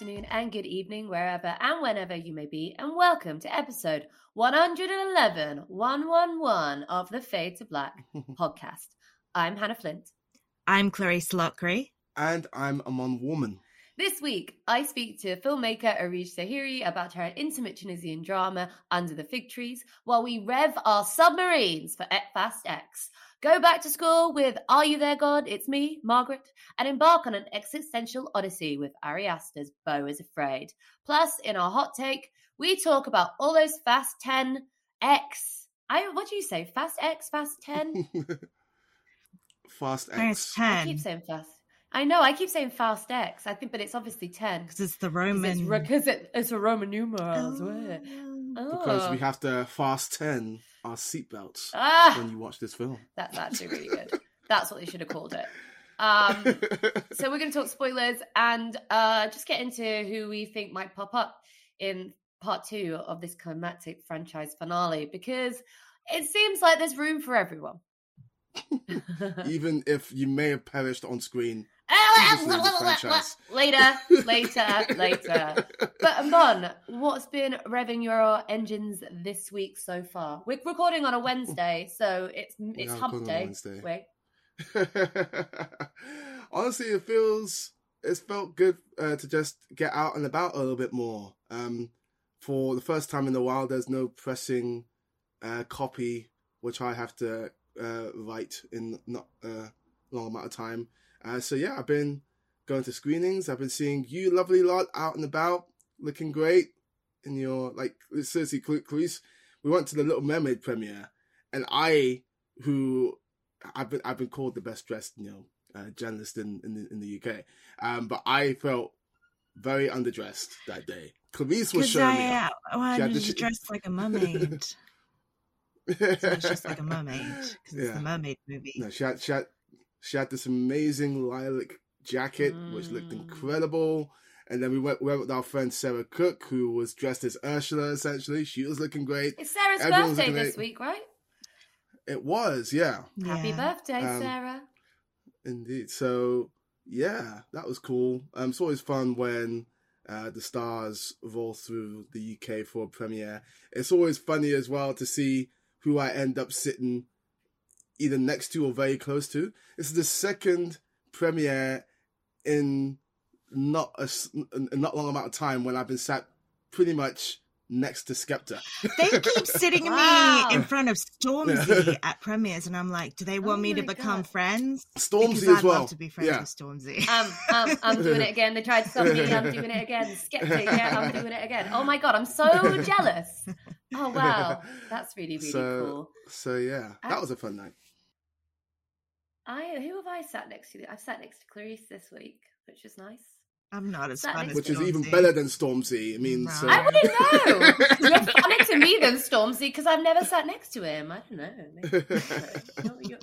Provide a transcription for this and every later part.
afternoon, and good evening, wherever and whenever you may be, and welcome to episode 111, 111 of the Fade to Black podcast. I'm Hanna Flint. I'm Clarisse Loughrey. And I'm Amon Warmann. This week, I speak to filmmaker Erige Sehiri about her intimate Tunisian drama Under the Fig Trees, while we rev our submarines for Fast X. Go back to school with Are You There, God? It's me, Margaret, and embark on an existential odyssey with Ari Aster's Beau is Afraid. Plus, in our hot take, we talk about all those Fast 10 X. I what do you say? Fast X, Fast 10? fast X. Fast 10. I keep saying Fast. I know, I keep saying Fast X. I think, but it's obviously 10. Because it's the Roman. Because it's, it's, a Roman numeral. Oh. Because we Oh. have to fast 10 our seatbelts Ah, when you watch this film. that's actually really good. That's what they should have called it. Um, so we're going to talk spoilers and uh, just get into who we think might pop up in part two of this climactic franchise finale because it seems like there's room for everyone. Even if you may have perished on screen. Later, the franchise. later, later. But Amon, what's been revving your engines this week so far? We're recording on a Wednesday, so it's it's are hump day. Wait. Honestly, it feels it's felt good uh, to just get out and about a little bit more. Um, for the first time in a while, there's no pressing uh, copy which I have to uh, write in not a long amount of time. Uh, so yeah, I've been going to screenings. I've been seeing you, lovely lot, out and about, looking great in your like seriously, Cl- Clarice. We went to the Little Mermaid premiere, and I, who I've been I've been called the best dressed, you know, uh, journalist in in the, in the UK. Um, but I felt very underdressed that day. Clarice was showing me. I, up. uh, well, She I had was the- dressed like a mermaid. so it's just like a mermaid. Because it's Yeah. the mermaid movie. No, she had she had she had this amazing lilac jacket which looked Mm. incredible. And then we went, went with our friend Sarah Cook, who was dressed as Ursula. Essentially, she was looking great. It's Sarah's Everyone's birthday this week, right? It was, yeah, Happy birthday, Um, Sarah. indeed. So yeah, that was cool. Um, it's always fun when uh, the stars roll through the UK for a premiere. It's always funny as well to see who I end up sitting either next to or very close to. This is the second premiere in not a, in not long amount of time when I've been sat pretty much next to Skepta. They keep sitting Wow. me in front of Stormzy at premieres, and I'm like, do they want Oh me to become God. friends? Stormzy because as I'd well. love to be friends yeah. with Stormzy. Um, um, I'm doing it again. They tried to stop me. I'm doing it again. Skepta, yeah, I'm doing it again. Oh my god, I'm so jealous. Oh wow, that's really really so, cool. So yeah, that was a fun night. I who have I sat next to? I've sat next to Clarice this week, which is nice. I'm not as That fun makes as Which is even better than Stormzy. I mean, No. so I wouldn't know. You're funnier to me than Stormzy because I've never sat next to him. I don't know. You're, you're,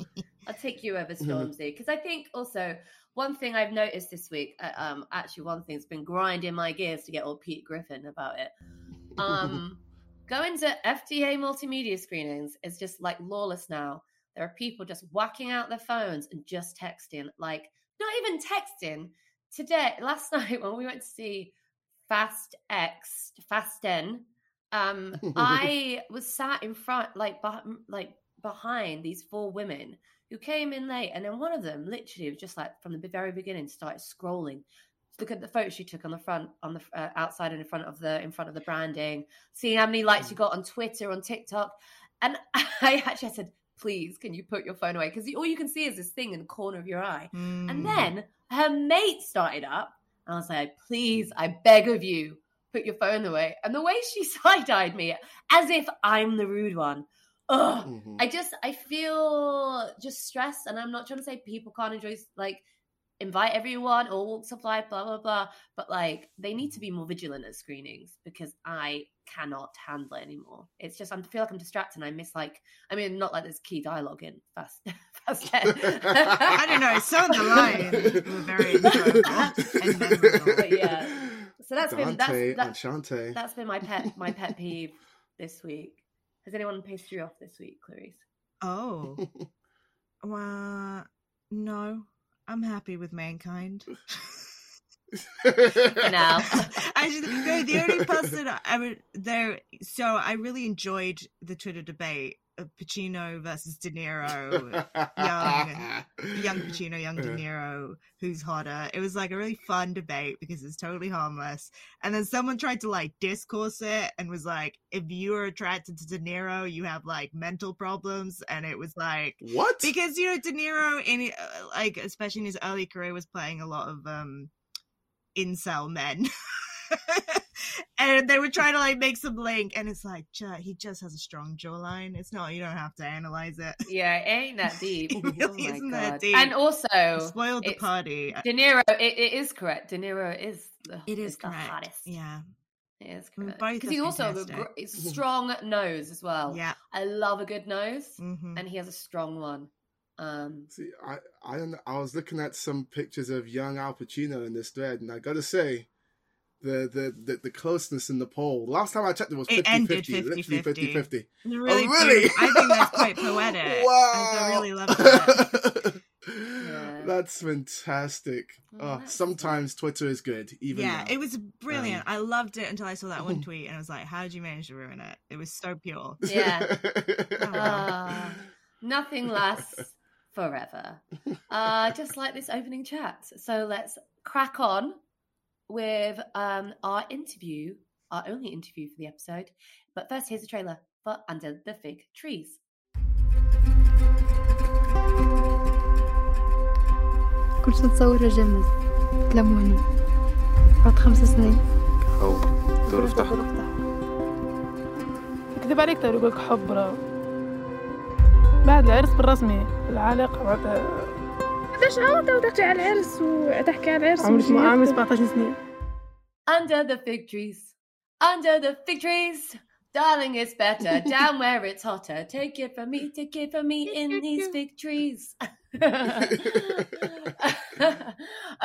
I'll take you over Stormzy because I think also one thing I've noticed this week, uh, um, actually one thing's been grinding my gears to get old Pete Griffin about it. Um, going to FDA multimedia screenings is just like lawless now. There are people just whacking out their phones and just texting, like not even texting. Today, last night when we went to see Fast X, Fast N, um, I was sat in front, like, beh- like behind these four women who came in late, and then one of them literally was just like from the very beginning started scrolling. Look at the photo she took on the front, on the uh, outside and in front of the in front of the branding, seeing how many likes you got on Twitter, on TikTok, and I actually said, "Please, can you put your phone away?" Because all you can see is this thing in the corner of your eye. Mm. And then her mate started up. And I was like, please, I beg of you, put your phone away. And the way she side eyed me, as if I'm the rude one. Ugh. Mhm. I just, I feel just stressed. And I'm not trying to say people can't enjoy, like, invite everyone, all walks of life, blah, blah, blah. But, like, they need to be more vigilant at screenings because I cannot handle it anymore. It's just, I feel like I'm distracted and I miss, like, I mean, not like there's key dialogue in Fast, fast 10. I don't know. Some of the lines were very enjoyable. But yeah. So that's been that's Dante, that, Enchante. that's been my pet my pet peeve this week. Has anyone pissed you off this week, Clarice? Oh, well, no. I'm happy with mankind. For now. Actually, no, the only person I would there. So I really enjoyed the Twitter debate of Pacino versus De Niro, young, young Pacino, young De Niro, who's hotter. It was like a really fun debate because it's totally harmless. And then someone tried to like discourse it and was like, if you are attracted to De Niro, you have like mental problems. And it was like, what? because you know De Niro in uh, like especially in his early career was playing a lot of um incel men. and they were trying to like make some link and it's like he just has a strong jawline it's not you don't have to analyze it Yeah, it ain't that deep. It really oh isn't that deep. And also, spoiled the party De Niro, it, it is correct. De Niro is the, it is the correct hottest. yeah It is I mean, correct. both Because are he also has a gr- strong nose as well. yeah I love a good nose, hmm and he has a strong one. Um, See, I I don't know. I was looking at some pictures of young Al Pacino in this thread, and I got to say, the, the the the closeness in the poll. Last time I checked, it was It 50 ended 50, literally 50 50-50. 50. Really, oh, really? i think that's quite poetic wow. i really love that Yeah. That's fantastic. Oh, Oh, that's sometimes Twitter is good, even yeah now. it was brilliant Um, i loved it until i saw that one tweet and i was like how did you manage to ruin it it was so pure Yeah. Ah, nothing lasts forever. Uh, just like this opening chat. So let's crack on with um, our interview, our only interview for the episode. But first, here's a trailer for Under the Fig Trees. كنت نتصور جمل تلموني بعد خمس سنين أو دور افتح كذب عليك تو يقولك حب راه بعد العرس بالرسمي العلاقة بعد قداش عاودة وتحكي على العرس وتحكي على العرس عمري وجيت. عمري 17 سنين Under the fig trees, under the fig trees. Darling, it's better down where it's hotter. Take it from me, take it from me in these fig trees.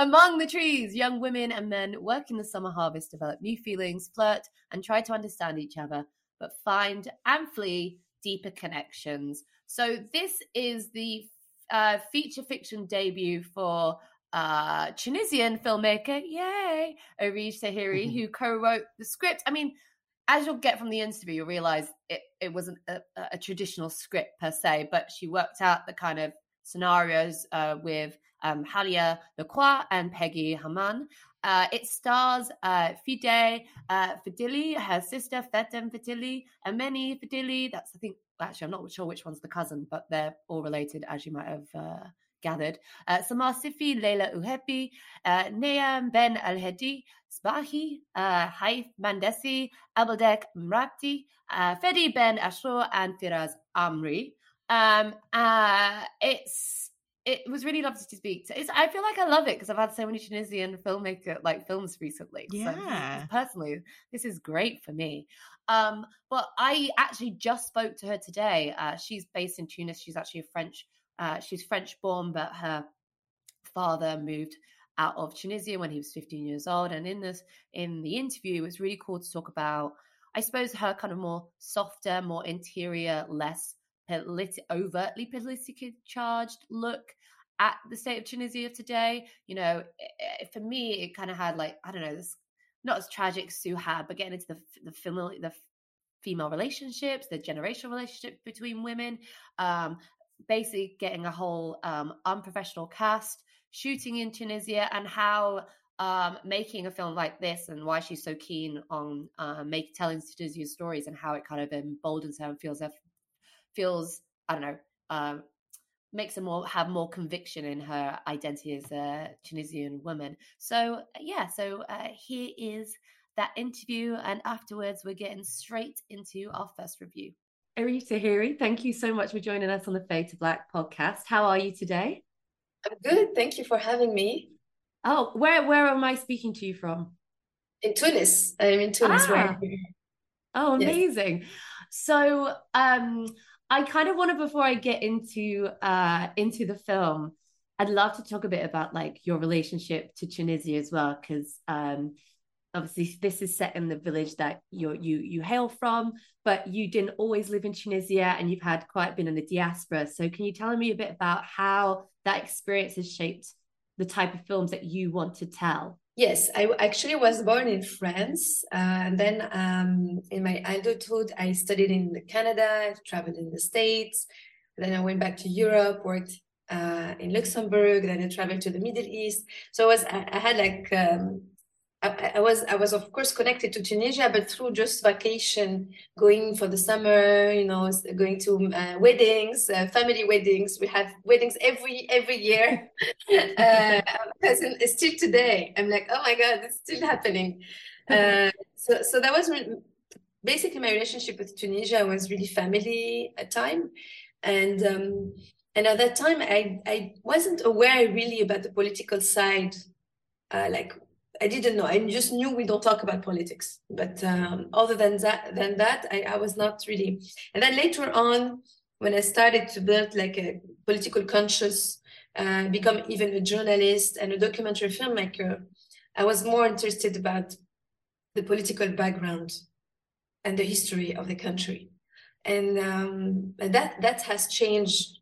Among the trees, young women and men working the summer harvest develop new feelings, flirt, and try to understand each other, but find and flee deeper connections. So, this is the uh, feature fiction debut for uh, Tunisian filmmaker, yay, Erige Sehiri, who co-wrote the script. I mean, as you'll get from the interview, you'll realize it, it wasn't a, a- a traditional script per se, but she worked out the kind of scenarios uh, with um, Ghalya Lacroix and Peggy Hamann. Uh, it stars uh, Fide uh, Fdhili, her sister Feten Fdhili, many Fdhili. That's I think actually I'm not sure which one's the cousin, but they're all related, as you might have uh, gathered. Uh, Samar Sifi, Leila Ouhebi, uh, Nayam Ben Al Hedi, Sbahi, uh, Gaith Mendassi, Abdelhak Mrabti, uh, Fedi Ben Achour, and Firas Amri. Um, uh, it's it was really lovely to speak to. It's, I feel like I love it because I've had so many Tunisian filmmaker like films recently. So Yeah. personally, this is great for me. Um, but I actually just spoke to her today. Uh, she's based in Tunis. She's actually a French. Uh, she's French born, but her father moved out of Tunisia when he was 15 years old. And in this, in the interview, it was really cool to talk about, I suppose, her kind of more softer, more interior, less politi- overtly politically charged look at the state of Tunisia today. You know, i- i- for me, it kind of had like I don't know this not as tragic had, but getting into the the family the female relationships, the generational relationship between women, um, basically getting a whole um, unprofessional cast shooting in Tunisia, and how um, making a film like this and why she's so keen on uh, make telling Tunisia's stories and how it kind of emboldens her and feels her feels I don't know um, makes her more have more conviction in her identity as a Tunisian woman. So yeah, so uh, here is that interview, and afterwards we're getting straight into our first review. Erige Sehiri, thank you so much for joining us on the Fade to Black podcast. How are you today? I'm good. Thank you for having me. Oh, where where am I speaking to you from? In Tunis. I'm in Tunis Ah. right here. Oh, Yes. amazing. So, um, I kind of want to, before I get into uh into the film, I'd love to talk a bit about like your relationship to Tunisia as well, because um obviously this is set in the village that you you you hail from, but you didn't always live in Tunisia and you've had quite been in the diaspora. So can you tell me a bit about how that experience has shaped the type of films that you want to tell Yes, I actually was born in France. Uh, and then um, in my adulthood, I studied in Canada, traveled in the States. Then I went back to Europe, worked uh, in Luxembourg. Then I traveled to the Middle East. So I was I, I had like um, I, I, was I was of course connected to Tunisia, but through just vacation, going for the summer, you know, going to uh, weddings, uh, family weddings. We have weddings every every year. uh, still today, I'm like, oh my god, it's still happening. Uh, so so that was basically my relationship with Tunisia was really family at time, and um, and at that time I I wasn't aware really about the political side, uh, like I didn't know. I just knew we don't talk about politics. But um, other than that, than that, I, I was not really. And then later on, when I started to build like a political conscious, uh, become even a journalist and a documentary filmmaker, I was more interested about the political background and the history of the country, and, um, and that that has changed,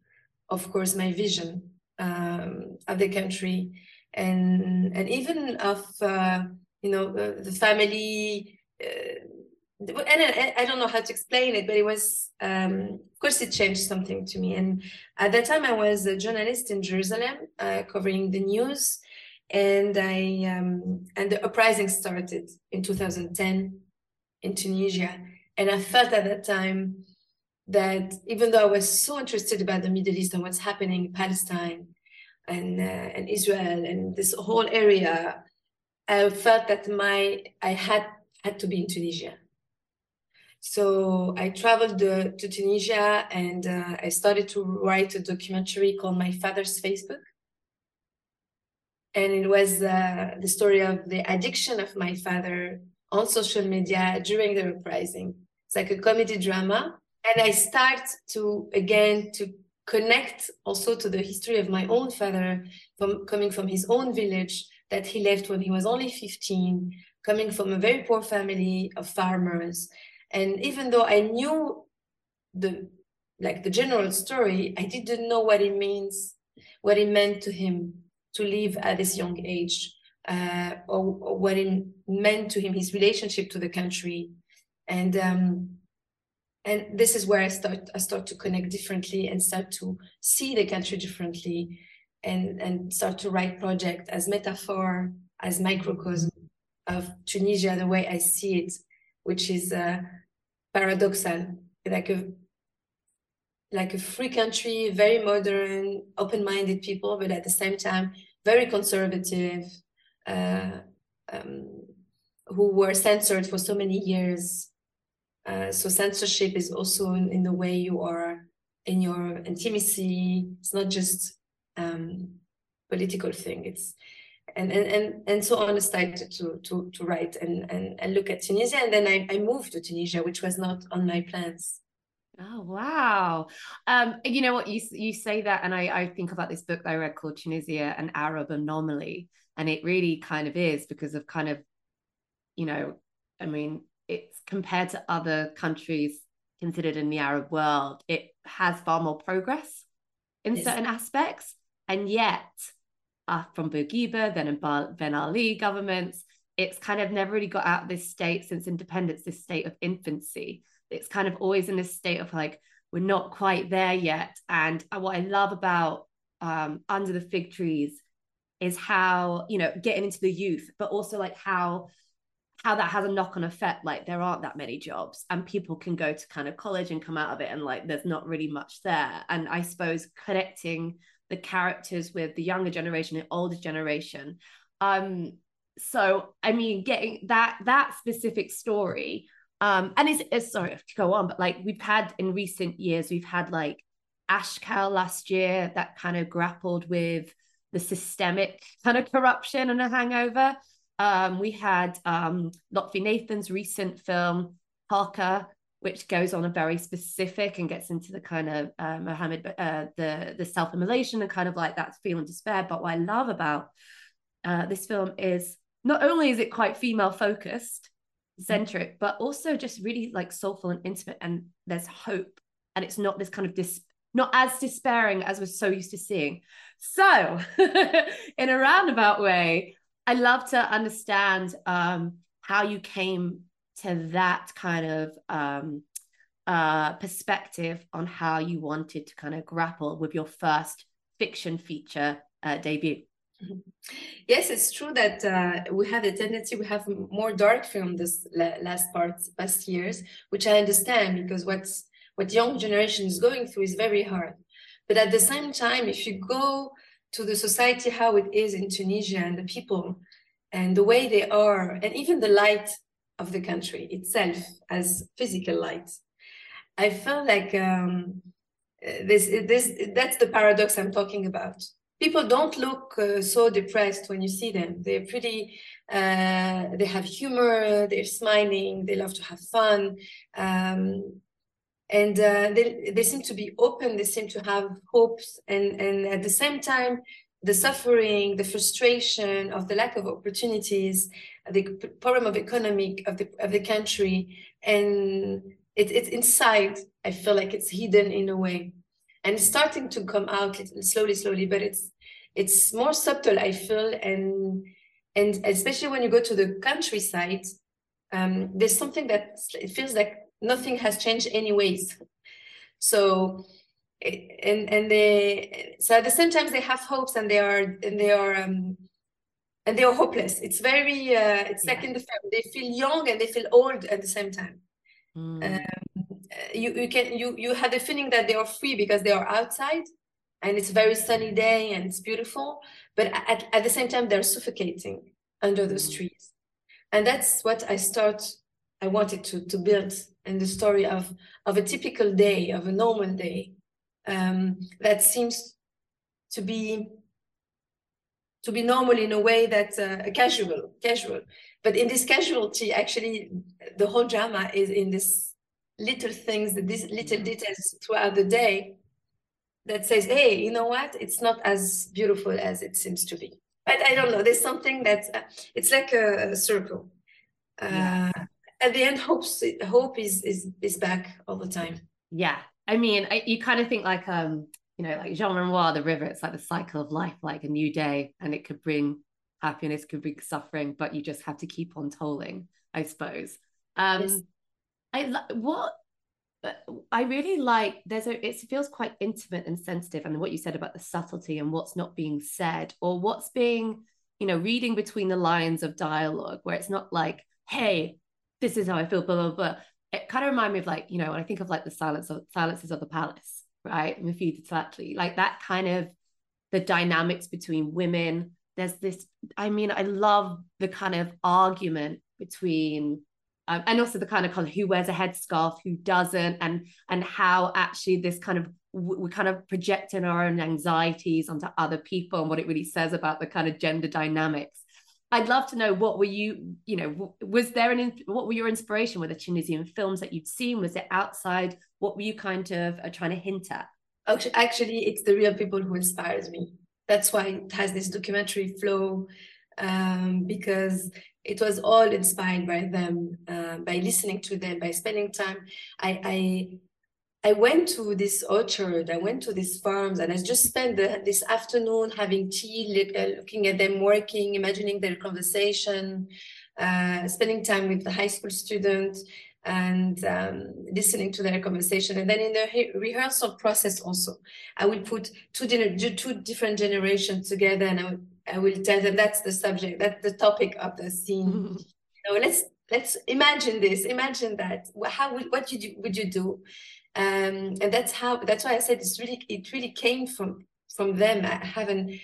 of course, my vision um, of the country and and even of uh, you know the, the family uh, and I, I, don't know how to explain it but it was um, of course it changed something to me. And at that time i was a journalist in jerusalem uh, covering the news. And i um, and the uprising started in 2010 in tunisia. And i felt at that time that even though i was so interested about the middle east and what's happening in palestine and, uh, and Israel and this whole area, I felt that my I had had to be in Tunisia. So I traveled uh, to Tunisia and uh, I started to write a documentary called My Father's Facebook. And it was uh, the story of the addiction of my father on social media during the uprising. It's like a comedy drama. And I start to, again, to connect also to the history of my own father from coming from his own village that he left when he was only 15 coming from a very poor family of farmers. And even though i knew the like the general story i didn't know what it means what it meant to him to live at this young age uh, or, or, what it meant to him his relationship to the country. And um, and this is where I start I start to connect differently and start to see the country differently and and start to write project as metaphor as microcosm of Tunisia the way I see it which is uh, paradoxal like a like a free country very modern open-minded people but at the same time very conservative uh, um, who were censored for so many years uh, so censorship is also in, in, the way you are in your intimacy. It's not just um, political thing. It's and and and, and so on. I started to to to write and and, and look at Tunisia, and then I, I moved to Tunisia, which was not on my plans. Oh wow! Um, you know what you you say that, and I I think about this book I read called Tunisia: An Arab Anomaly, and it really kind of is because of kind of, you know, I mean, it's compared to other countries considered in the Arab world, it has far more progress in yes. certain aspects. And yet, uh, from Bourguiba, then in Ben Ali governments, it's kind of never really got out of this state since independence, this state of infancy. It's kind of always in this state of like, we're not quite there yet. And uh, what I love about um, Under the Fig Trees is how, you know, getting into the youth, but also like how how that has a knock-on effect like there aren't that many jobs and people can go to kind of college and come out of it and like there's not really much there. And i suppose connecting the characters with the younger generation and older generation um so i mean getting that that specific story um and it's, it's sorry to go on but like we've had in recent years we've had like ashkal last year that kind of grappled with the systemic kind of corruption and a hangover um, we had um, Lotfi Nathan's recent film, Harka, which goes on a very specific and gets into the kind of uh, Mohammed, uh, the, the self immolation and kind of like that feeling despair. But what I love about uh, this film is not only is it quite female focused, centric, but also just really like soulful and intimate. And there's hope. And it's not this kind of dis- not as despairing as we're so used to seeing. So, in a roundabout way, I love to understand um, how you came to that kind of um, uh, perspective on how you wanted to kind of grapple with your first fiction feature uh, debut. Yes, it's true that uh, we have a tendency, we have more dark film this last part, past years, which I understand because what's what young generation is going through is very hard. But at the same time, if you go to the society how it is in Tunisia and the people and the way they are, and even the light of the country itself as physical light, I felt like um, this this that's the paradox I'm talking about people don't look uh, so depressed when you see them. They're pretty, uh, they have humor, they're smiling, they love to have fun. Um, and uh, they, they seem to be open, they seem to have hopes. And, and at the same time, the suffering, the frustration of the lack of opportunities, the problem of economic of the, of the country, and it, it's inside, I feel like it's hidden in a way and it's starting to come out slowly slowly but it's it's more subtle i feel and and especially when you go to the countryside um, there's something that it feels like nothing has changed anyways so and and they so at the same time they have hopes and they are and they are um, and they are hopeless it's very uh, it's yeah. like in the film they feel young and they feel old at the same time mm. um, you you can you you have the feeling that they are free because they are outside and it's a very sunny day and it's beautiful but at, at the same time they're suffocating under those mm. trees and that's what i start i wanted to to build in the story of of a typical day of a normal day um, that seems to be to be normal in a way that's uh, casual casual but in this casualty actually the whole drama is in this little things, these little mm-hmm. details throughout the day that says, hey, you know what? It's not as beautiful as it seems to be. But I don't know. There's something that uh, it's like a, a circle. Uh, yeah. At the end, hope hope is is is back all the time. Yeah, I mean, I, you kind of think like um, you know, like Jean Renoir, the river. It's like the cycle of life, like a new day, and it could bring happiness, could bring suffering, but you just have to keep on tolling, I suppose. Um, yes. I what I really like there's a it feels quite intimate and sensitive and what you said about the subtlety and what's not being said or what's being you know reading between the lines of dialogue where it's not like hey this is how I feel blah blah blah. It kind of reminds me of like you know when I think of like the silence of silences of the palace right? Moufida Tlatli like that kind of the dynamics between women there's this I mean I love the kind of argument between um, and also the kind of color who wears a headscarf who doesn't and and how actually this kind of we're kind of projecting our own anxieties onto other people and what it really says about the kind of gender dynamics i'd love to know what were you you know was there an what were your inspiration? With the tunisian films that you'd seen? Was it outside? What were you kind of uh, trying to hint at? Actually it's the real people who inspires me. That's why it has this documentary flow um, because it was all inspired by them, uh, by listening to them, by spending time. I, I I went to this orchard, I went to these farms, and I just spent the, this afternoon having tea, uh, looking at them working, imagining their conversation, uh, spending time with the high school students, and um, listening to their conversation. And then in the he- rehearsal process, also, I will put two, two different generations together, and I will tell them that's the subject, that's the topic of the scene. Mm-hmm. You know, let's let's imagine this, imagine that. How would what you do, would you do? Um, and that's how that's why I said it's really it really came from from them. I haven't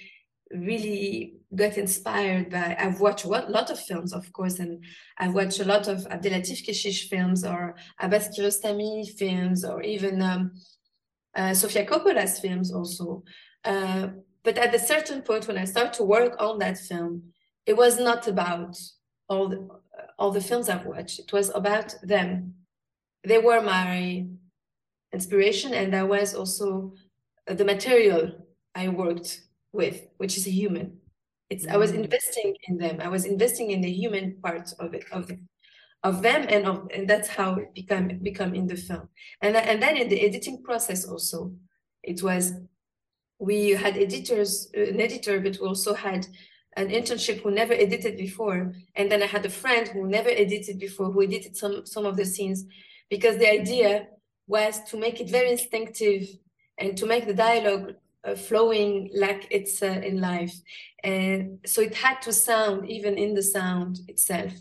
really got inspired by I've watched a lot of films of course and I've watched a lot of Abdellatif Kechiche films or Abbas Kiarostami films or even um, uh, Sofia Coppola's films also uh, but at a certain point, when I started to work on that film, it was not about all the all the films I've watched. It was about them. They were my inspiration, and that was also the material I worked with, which is a human. It's I was mm. investing in them. I was investing in the human part of it of of them, and of and that's how it become become in the film. And and then in the editing process also, it was we had editors, uh, an editor, but we also had an internship who never edited before, and then I had a friend who never edited before, who edited some some of the scenes, because the idea was to make it very instinctive and to make the dialogue uh, flowing like it's uh, in life, and so it had to sound even in the sound itself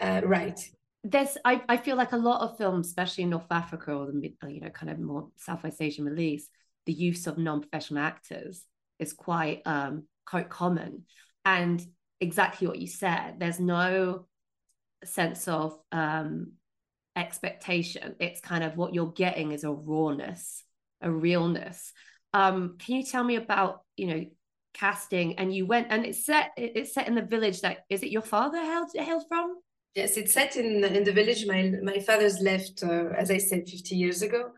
uh, right. There's, I, I feel like a lot of films, especially in North Africa or the you know kind of more Southwest Asian release, the use of non-professional actors is quite um quite common and exactly what you said there's no sense of um expectation. It's kind of what you're getting is a rawness a realness. Um can you tell me about you know casting? And you went and it's set it's set in the village that is it your father hailed hailed from Yes, it's set in in the village. My my father's left, uh, as I said, 50 years ago,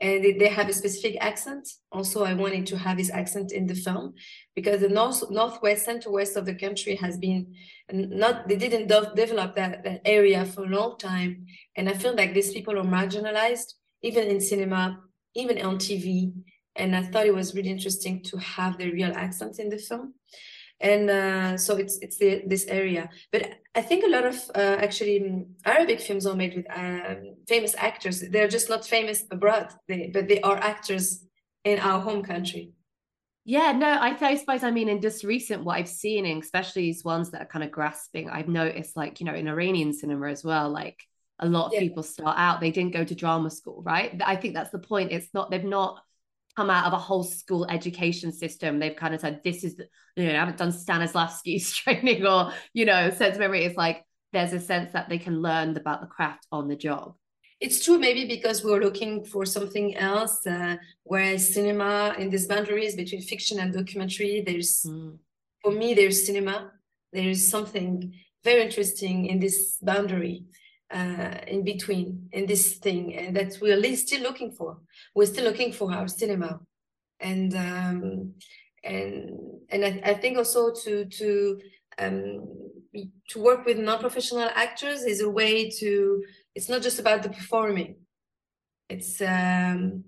and they, have a specific accent. Also, I wanted to have his accent in the film because the north northwest center west of the country has been not they didn't de- develop that that area for a long time, and I feel like these people are marginalized, even in cinema, even on TV. And I thought it was really interesting to have the real accent in the film and uh, so it's it's the, this area. But I think a lot of uh, actually mm, Arabic films are made with um, famous actors. They're just not famous abroad, they, but they are actors in our home country. Yeah, no, I, I suppose I mean in just recent what I've seen, especially these ones that are kind of grasping. I've noticed, like you know, in Iranian cinema as well, like a lot of yeah. people start out they didn't go to drama school, right? I think that's the point. It's not they've not come out of a whole school education system. They've kind of said, this is, the, you know, I haven't done Stanislavski's training or, you know, sense memory. It's like there's a sense that they can learn about the craft on the job. It's true, maybe because we are looking for something else, uh, whereas cinema in these boundaries between fiction and documentary, there's, mm. for me, there's cinema. There is something very interesting in this boundary uh, in between in this thing and that we're still looking for. We're still looking for our cinema. And um, and and I, I, think also to to um, to work with non-professional actors is a way to it's not just about the performing. It's um,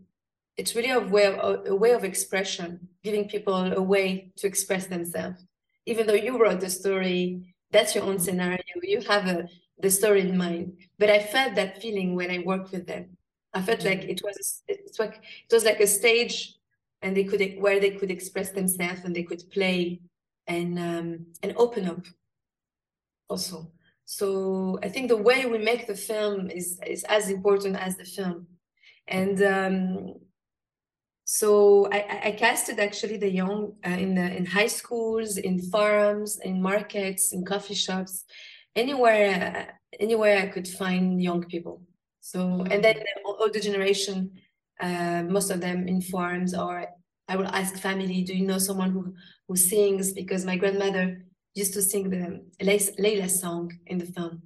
it's really a way of, a way of expression giving people a way to express themselves. Even though you wrote the story that's your own scenario. You have a the story in mind. But I felt that feeling when I worked with them. I felt mm-hmm. like it was it's like it was like a stage, and they could where they could express themselves and they could play and um, and open up. Also, so I think the way we make the film is is as important as the film, and um, so I, I, casted actually the young uh, in the in high schools, in farms, in markets, in coffee shops, anywhere anywhere I could find young people. So and then the older generation, uh, most of them in farms or I will ask family, do you know someone who who sings? Because my grandmother used to sing the Layla song in the film.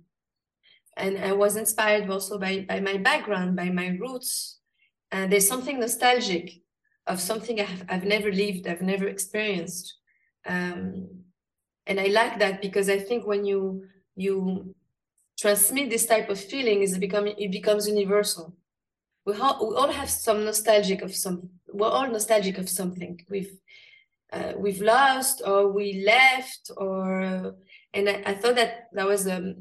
And I was inspired also by, by my background, by my roots. And there's something nostalgic of something I've, I've never lived, I've never experienced. Um, and I like that because I think when you you transmit this type of feeling is becoming it becomes universal. We, ha- we all have some nostalgic of some we're all nostalgic of something. We've uh, we've lost or we left or and I, I thought that that was a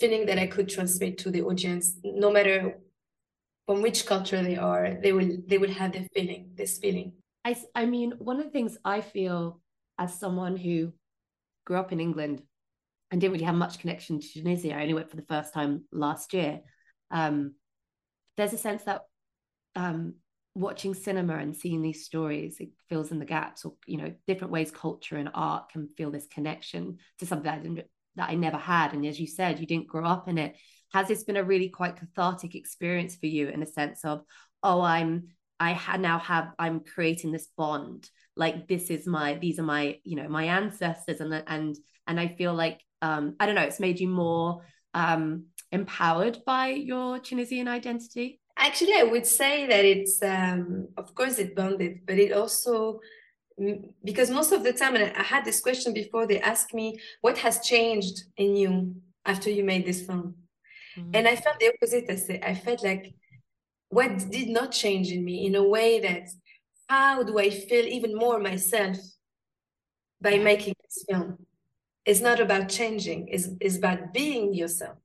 feeling that i could transmit to the audience. No matter from which culture they are they will they will have the feeling this feeling. I i mean one of the things i feel as someone who grew up in england and didn't really have much connection to Tunisia. I only went for the first time last year. Um, there's a sense that um, watching cinema and seeing these stories, it fills in the gaps, or you know, different ways culture and art can feel this connection to something that I didn't that I never had. And as you said, you didn't grow up in it. Has this been a really quite cathartic experience for you in a sense of, oh, I'm I ha- now have I'm creating this bond. Like this is my these are my you know my ancestors and and and I feel like um, I don't know, it's made you more um, empowered by your Tunisian identity? Actually, I would say that it's, um, of course, it bonded, but it also, because most of the time, and I had this question before, they asked me, what has changed in you after you made this film? Mm-hmm. And I felt the opposite. I, said, I felt like what did not change in me in a way that how do I feel even more myself by making this film is not about changing it's, is about being yourself.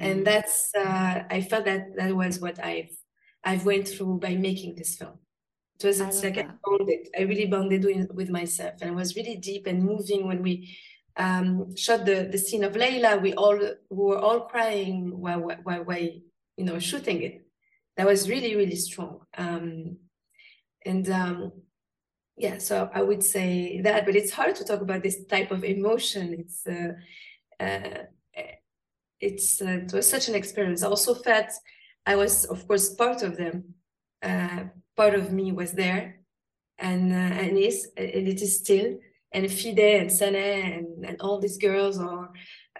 Mm. and that's uh, i felt that that was what i've i've went through by making this film. It was it's like I bonded i really bonded with, with myself and it was really deep and moving when we um, shot the the scene of Layla we all we were all crying while while, while you know shooting it. That was really really strong. Um, and um, yeah so i would say that but it's hard to talk about this type of emotion. It's uh, uh, it's uh, it was such an experience. I also felt i was of course part of them uh, part of me was there. And uh, and is and it is still. And fide and sana and, and all these girls are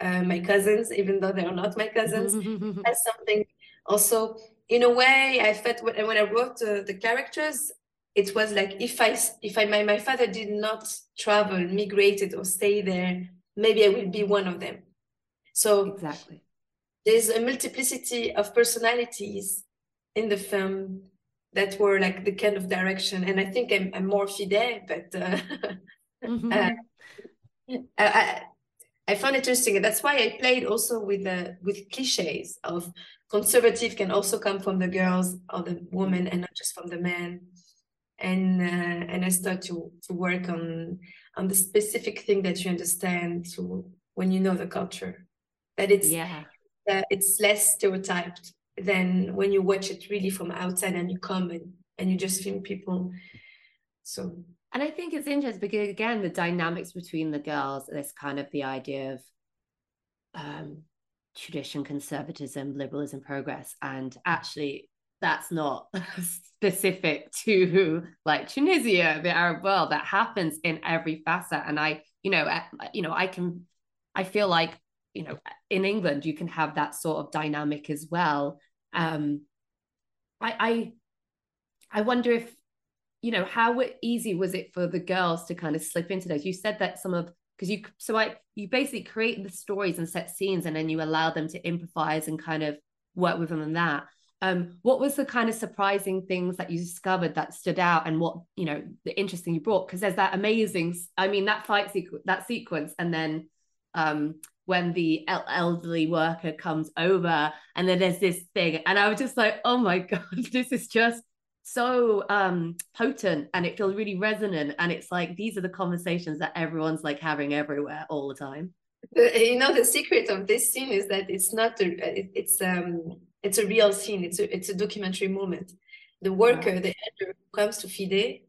uh, my cousins even though they're not my cousins that's something. Also in a way i felt when, when i wrote uh, the characters it was like if i if i my, my father did not travel migrated or stay there maybe i would be one of them. So exactly. there's a multiplicity of personalities in the film that were like the kind of direction and i think i'm, I'm more fidel but uh, uh, I, I, I found it interesting and that's why i played also with the with cliches of conservative can also come from the girls or the woman and not just from the men and uh, and i start to to work on on the specific thing that you understand to when you know the culture. That it's yeah. uh, it's less stereotyped than when you watch it really from outside and you come and, and you just film people. So. And i think it's interesting because again the dynamics between the girls this kind of the idea of um tradition conservatism liberalism progress and actually that's not specific to like tunisia the arab world. That happens in every facet. And i you know you know i can i feel like you know in england you can have that sort of dynamic as well. Um i i i wonder if you know how easy was it for the girls to kind of slip into those? You said that some of because you so i you basically create the stories and set scenes and then you allow them to improvise and kind of work with them on that um what was the kind of surprising things that you discovered that stood out and what you know the interesting you brought? Because there's that amazing i mean that fight sequence that sequence and then um when the elderly worker comes over and then there's this thing and i was just like oh my god this is just so um potent and it feels really resonant and it's like these are the conversations that everyone's like having everywhere all the time. You know the secret of this scene is that it's not a, it's um it's a real scene. It's a it's a documentary moment. The worker wow. the elder who comes to fide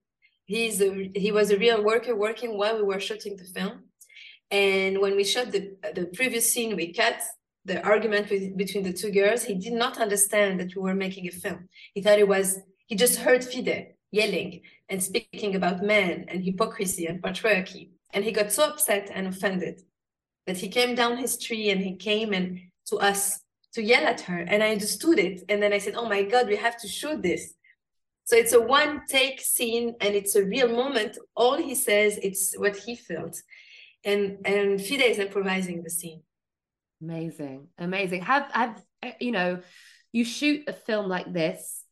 he's a he was a real worker working while we were shooting the film. And when we shot the the previous scene we cut the argument with, between the two girls. He did not understand that we were making a film. He thought it was he just heard fide yelling and speaking about men and hypocrisy and patriarchy. And he got so upset and offended that he came down his tree and he came and to us to yell at her and i understood it. And then i said oh my god we have to shoot this. So it's a one take scene and it's a real moment. All he says it's what he felt. And and fide is improvising the scene. Amazing. Amazing. Have have eh, you know you shoot a film like this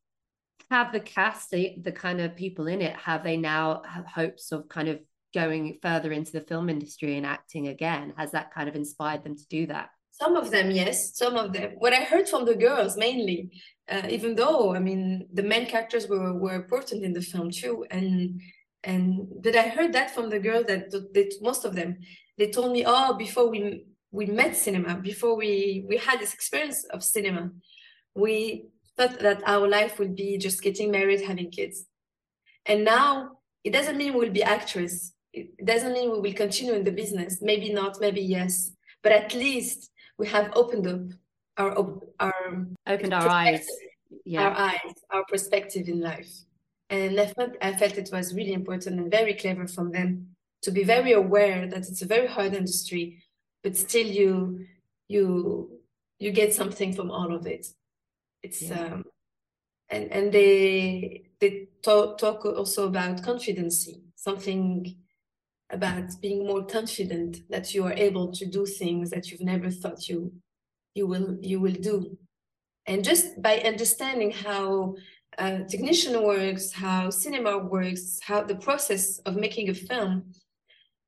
have the cast the, the kind of people in it have they now have hopes of kind of going further into the film industry and acting again? Has that kind of inspired them to do that some of them yes. Some of them. What i heard from the girls mainly uh, even though i mean the main characters were were important in the film too and and but i heard that from the girls that, that most of them they told me oh before we we met cinema before we we had this experience of cinema we thought that our life would be just getting married having kids. And now it doesn't mean we'll be actress it doesn't mean we will continue in the business. Maybe not maybe yes. But at least we have opened up our our opened our eyes. Yeah. our eyes our perspective in life. And I felt, I felt it was really important and very clever from them to be very aware that it's a very hard industry but still you you you get something from all of it. It's yeah. um and and they they talk, talk also about confidence something about being more confident that you are able to do things that you've never thought you you will you will do. And just by understanding how uh, technician works how cinema works how the process of making a film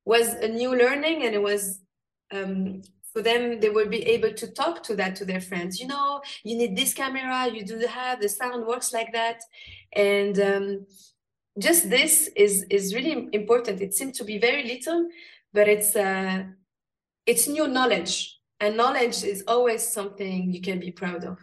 was a new learning and it was um, for them they will be able to talk to that to their friends. You know you need this camera you do have the sound works like that. And um, just this is is really important. It seems to be very little but it's uh it's new knowledge and knowledge is always something you can be proud of.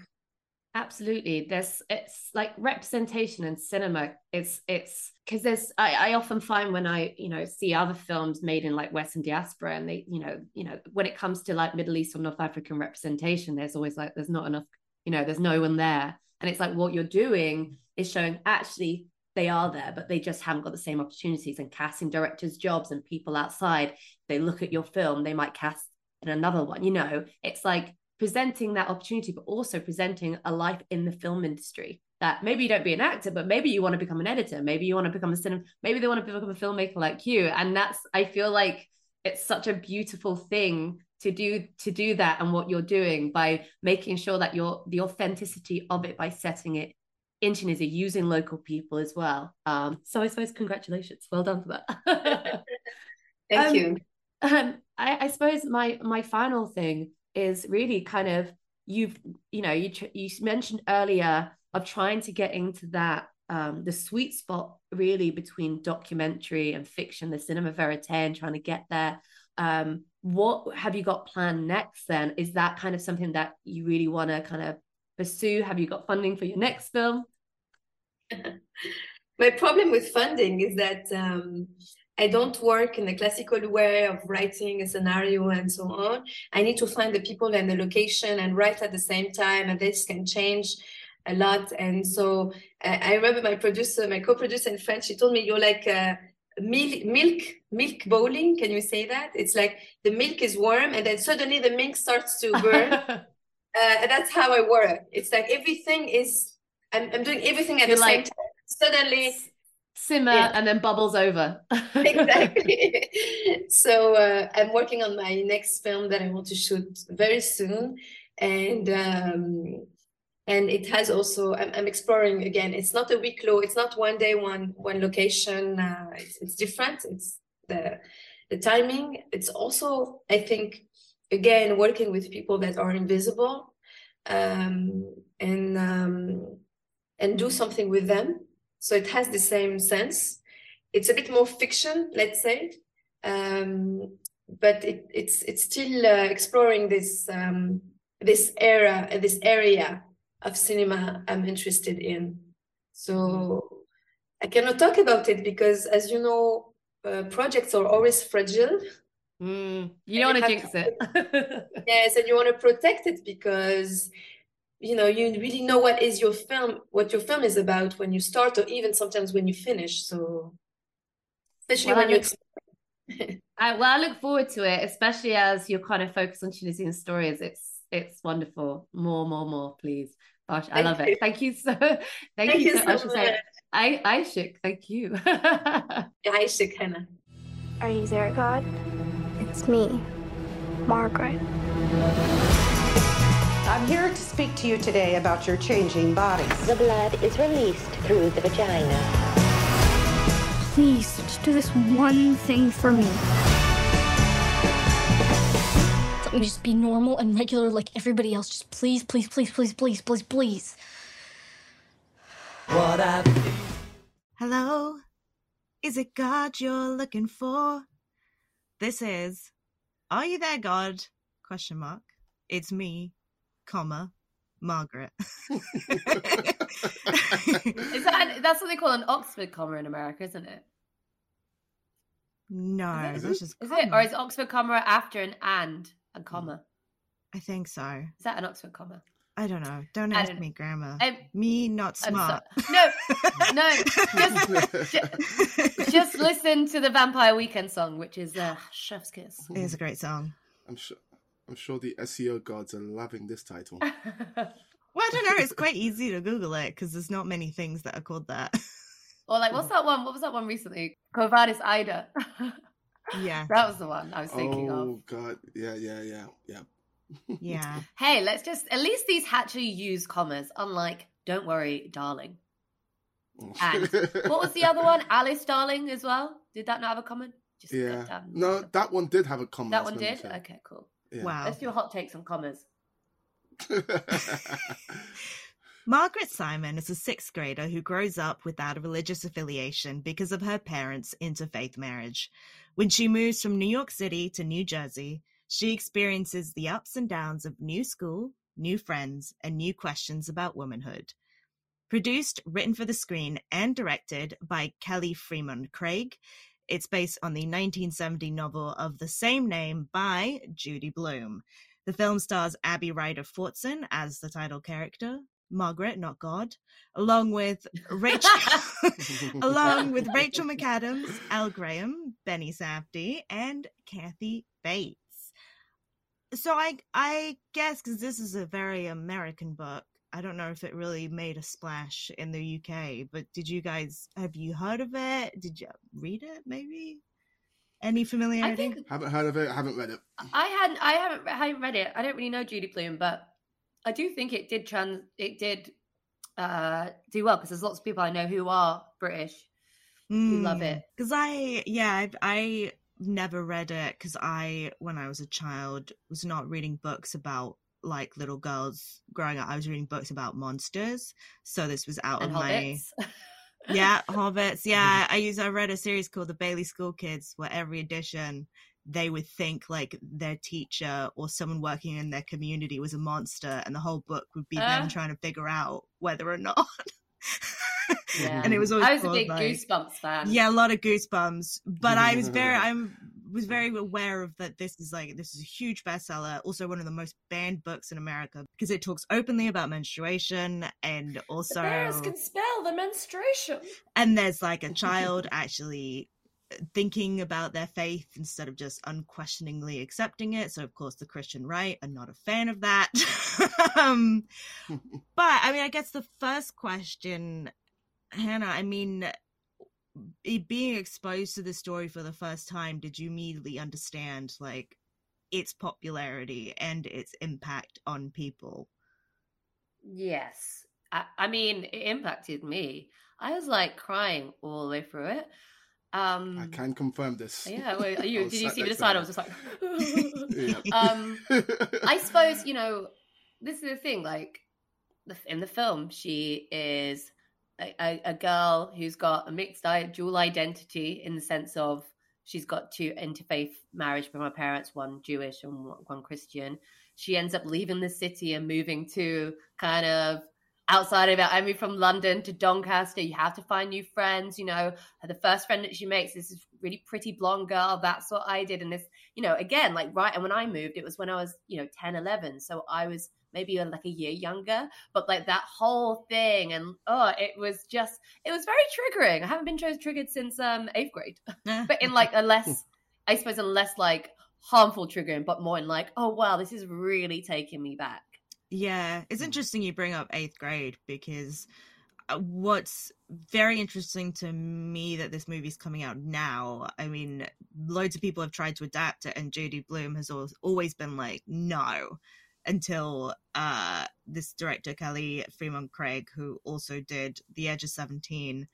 Absolutely. There's it's like representation in cinema. It's it's because there's I, I often find when i you know see other films made in like western diaspora and they you know you know when it comes to like middle east or north african representation there's always like there's not enough you know there's no one there. And it's like what you're doing is showing actually they are there but they just haven't got the same opportunities and casting directors jobs and people outside they look at your film they might cast in another one you know it's like presenting that opportunity, but also presenting a life in the film industry. That maybe you don't be an actor, but maybe you want to become an editor. Maybe you want to become a cinema. Maybe they want to become a filmmaker like you. And that's I feel like it's such a beautiful thing to do to do that and what you're doing by making sure that you're the authenticity of it by setting it in Tunisia using local people as well. Um, so I suppose congratulations, well done for that. Thank um, you. Um, I, I suppose my my final thing is really kind of you've you know you you mentioned earlier of trying to get into that um, the sweet spot really between documentary and fiction, the cinema verite, and trying to get there. Um, what have you got planned next? Then is that kind of something that you really want to kind of pursue? Have you got funding for your next film? My problem with funding is that um, I don't work in the classical way of writing a scenario and so on. I need to find the people and the location and write at the same time, and this can change a lot. And so uh, I remember my producer, my co-producer in French, she told me, "You're like uh, milk, milk, milk bowling." Can you say that? It's like the milk is warm, and then suddenly the milk starts to burn. uh, that's how I work. It's like everything is. I'm, I'm doing everything at You're the like, same time. Suddenly simmer Yeah. and then bubbles over. exactly. so uh, I'm working on my next film that I want to shoot very soon, and um, and it has also I'm, I'm exploring again. It's not a week low. It's not one day, one one location. Uh, it's, it's different. It's the the timing. It's also I think again working with people that are invisible, um, and um, and do something with them. So it has the same sense it's a bit more fiction, let's say, um, but it, it's it's still uh, exploring this um, this era, uh, this area of cinema I'm interested in. So I cannot talk about it because, as you know, uh, projects are always fragile. Mm, you don't want to jinx it. Yes, and you want to protect it because you know you really know what is your film, what your film is about when you start, or even sometimes when you finish. So especially Well, when you look- I, well, I look forward to it, especially as you're kind of focused on Tunisian stories. It's it's wonderful. More, more, more, please. Gosh, I Thank love you. it. Thank you so. Thank, Thank you you so. I so should say, much. I Aishik. Thank you. Hi, Shikana. Are you there, God? It's me, Margaret. I'm here to speak to you today about your changing bodies. The blood is released through the vagina. Please, just do this one thing for me. Let me just be normal and regular like everybody else. Just please, please, please, please, please, please, please. What up? Hello? Is it God you're looking for? This is Are You There, God? Question mark. It's me, comma, Margaret. Is that that's what they call an Oxford comma in America, isn't it? no, Is it? that's just Is it, or is Oxford comma after an and a comma? I think so. Is that an Oxford comma? I don't know. Don't ask don't- me grammar. I'm- me not smart. so- no, no. Just, ju- just listen to the Vampire Weekend song, which is uh, Chef's Kiss. It is a great song. I'm sure. I'm sure the SEO gods are loving this title. Well, I don't know. It's quite easy to Google it because there's not many things that are called that. Or like, what's that one? What was that one recently? Quo Vadis, Aida. yeah. that was the one I was thinking of. oh God, yeah, yeah, yeah, yeah. Yeah. Hey, let's just at least these actually use commas, unlike "Don't worry, darling." And what was the other one? Alice, darling, as well. Did that not have a comment? just Yeah. No, that one did have a comma. that as one did. membership. Okay, cool. Yeah. Wow. Let's do a hot takes on commas. Margaret Simon is a sixth grader who grows up without a religious affiliation because of her parents' interfaith marriage. When she moves from New York City to New Jersey, she experiences the ups and downs of new school, new friends, and new questions about womanhood. Produced, written for the screen, and directed by Kelly Fremon Craig, it's based on the 1970 novel of the same name by Judy Blume. The film stars Abby Ryder Fortson as the title character, Margaret, not God, along with Rachel, along with Rachel McAdams, Elle Graham, Benny Safdie, and Kathy Bates. So I I guess because this is a very American book, I don't know if it really made a splash in the UK. But did you guys have you heard of it? Did you read it? Maybe any I familiarity? think haven't heard of it. Haven't read it. I hadn't. I haven't. I haven't read it. I don't really know Judy Blume, but I do think it did trans. It did uh do well because there's lots of people I know who are British who love it. Because I, yeah, I, I never read it because I, when I was a child, was not reading books about like little girls growing up. I was reading books about monsters. So this was out And of my. Yeah, hobbits. Yeah, mm-hmm. I use. I read a series called The Bailey School Kids, where every edition they would think like their teacher or someone working in their community was a monster, and the whole book would be Ah. them uh. trying to figure out whether or not. Yeah. and it was mm-hmm. always I was a big like- Goosebumps fan. yeah, a lot of goosebumps. But I was very, mm-hmm. I was very aware of that. This is like this is a huge bestseller. Also, one of the most banned books in America because it talks openly about menstruation and also Bears can spell the menstruation. and there's like a child actually thinking about their faith instead of just unquestioningly accepting it so of course the christian right are not a fan of that um but i mean i guess the first question Hanna i mean being exposed to the story for the first time did you immediately understand like its popularity and its impact on people Yes. I, I mean, it impacted me. I was like crying all the way through it. Um, I can confirm this. Yeah, well, I you, did you see me next to? I was just like, um, I suppose you know this is the thing. Like in the film, she is a, a, girl who's got a mixed dual identity in the sense of she's got two interfaith marriage from her parents, one Jewish and one one Christian. She ends up leaving the city and moving to kind of outside of it. I moved from London to Doncaster. You have to find new friends. You know, the first friend that she makes is this really pretty blonde girl. That's what I did. And this, you know, again, like right. And when I moved, it was when I was, you know, 10, 11. So I was maybe like a year younger, but like that whole thing. And oh, it was just, it was very triggering. I haven't been tr- triggered since um eighth grade, but in like a less, I suppose, a less like harmful triggering, but more in like, oh, wow, this is really taking me back. Yeah, it's interesting you bring up eighth grade because uh, what's very interesting to me that this movie's coming out now. I mean, loads of people have tried to adapt it, and Judy Blume has always been like, no. Until uh, this director Kelly Fremon Craig, who also did The Edge of Seventeen,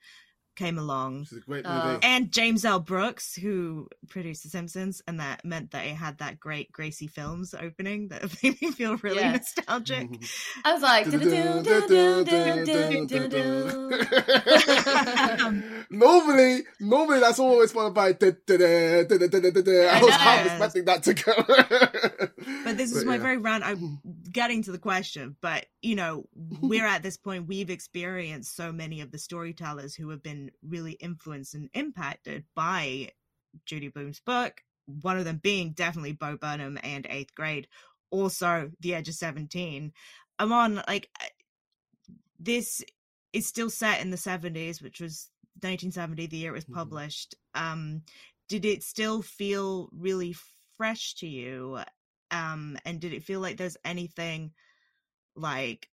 came along. It's a great Oh. movie. And James L. Brooks, who produced The Simpsons, and that meant that it had that great Gracie Films opening that made me feel really Yeah. nostalgic. I was like, normally, normally that's always followed by. da- da- da- da- da- da- da- da. I was half expecting that to go. But this is my yeah. very round. I'm getting to the question, but you know, we're at this point. We've experienced so many of the storytellers who have been really influenced and impacted by Judy Blume's book. One of them being definitely Bo Burnham and Eighth Grade. Also, The Edge of Seventeen. I'm on like this is still set in the 70s, which was 1970, the year it was published. Um, did it still feel really fresh to you? Um, and did it feel like there's anything like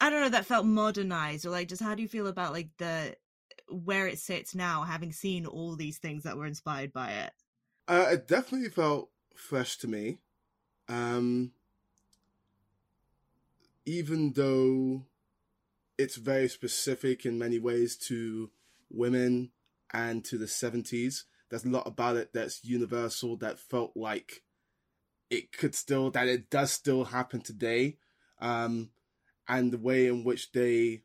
I don't know that felt modernized or like just how do you feel about like the where it sits now, having seen all these things that were inspired by it? Uh, it definitely felt fresh to me. Um, even though it's very specific in many ways to women and to the 70s, there's a lot about it that's universal that felt like it could still that it does still happen today um and the way in which they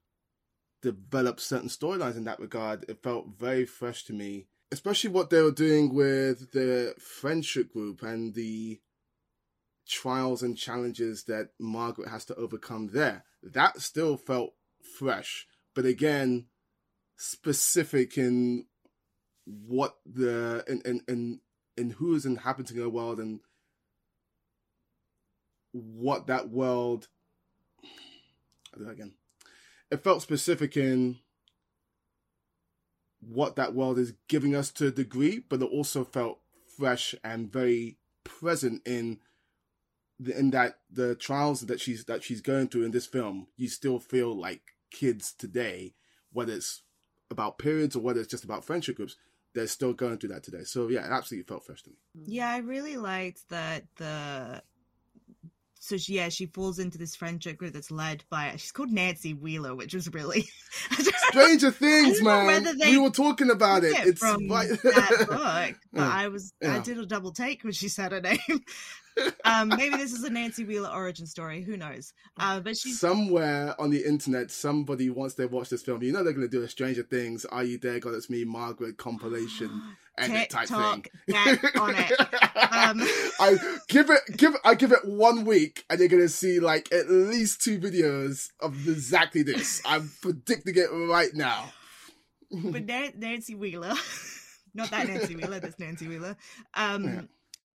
develop certain storylines in that regard it felt very fresh to me especially what they were doing with the friendship group and the trials and challenges that margaret has to overcome there that still felt fresh but again specific in what the in in in, in who's inhabiting the world and what that world I'll do that again. It felt specific in what that world is giving us to a degree, but it also felt fresh and very present in the, in that the trials that she's that she's going through in this film. You still feel like kids today, whether it's about periods or whether it's just about friendship groups. They're still going through that today. So yeah, it absolutely felt fresh to me. Yeah, I really liked that the so she, yeah, she falls into this friendship group that's led by she's called Nancy Wheeler, which was really Stranger Things, man. we were talking about it. It's from that book, but Yeah. I was I did a double take when she said her name. um, maybe this is a Nancy Wheeler origin story. Who knows? Uh, but she's Somewhere on the internet, somebody once they watch this film, you know they're going to do a Stranger Things, Are You There, God It's Me, Margaret compilation edit type thing. TikTok, get on it. Um, I give it, give I give it one week, and you're going to see like at least two videos of exactly this. I'm predicting it right now. but Nancy Wheeler, not that Nancy Wheeler, that's Nancy Wheeler. Um, Yeah.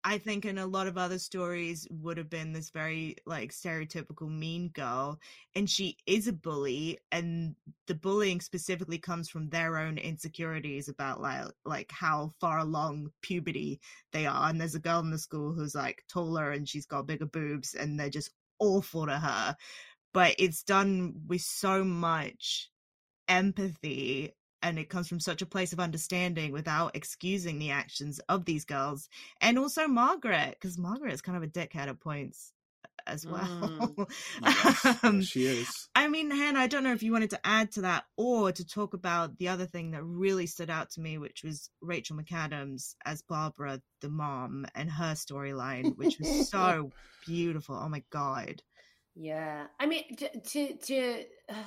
I think in a lot of other stories would have been this very like stereotypical mean girl, and she is a bully, and the bullying specifically comes from their own insecurities about like like how far along puberty they are. And there's a girl in the school who's like taller and she's got bigger boobs, and they're just awful to her. But it's done with so much empathy and it comes from such a place of understanding without excusing the actions of these girls. And also margaret because margaret is kind of a dickhead at points as well. Um, she is. i mean Hanna i don't know if you wanted to add to that or to talk about the other thing that really stood out to me which was rachel mcadams as barbara the mom and her storyline which was so beautiful. Oh my god. Yeah, I mean to to to, uh,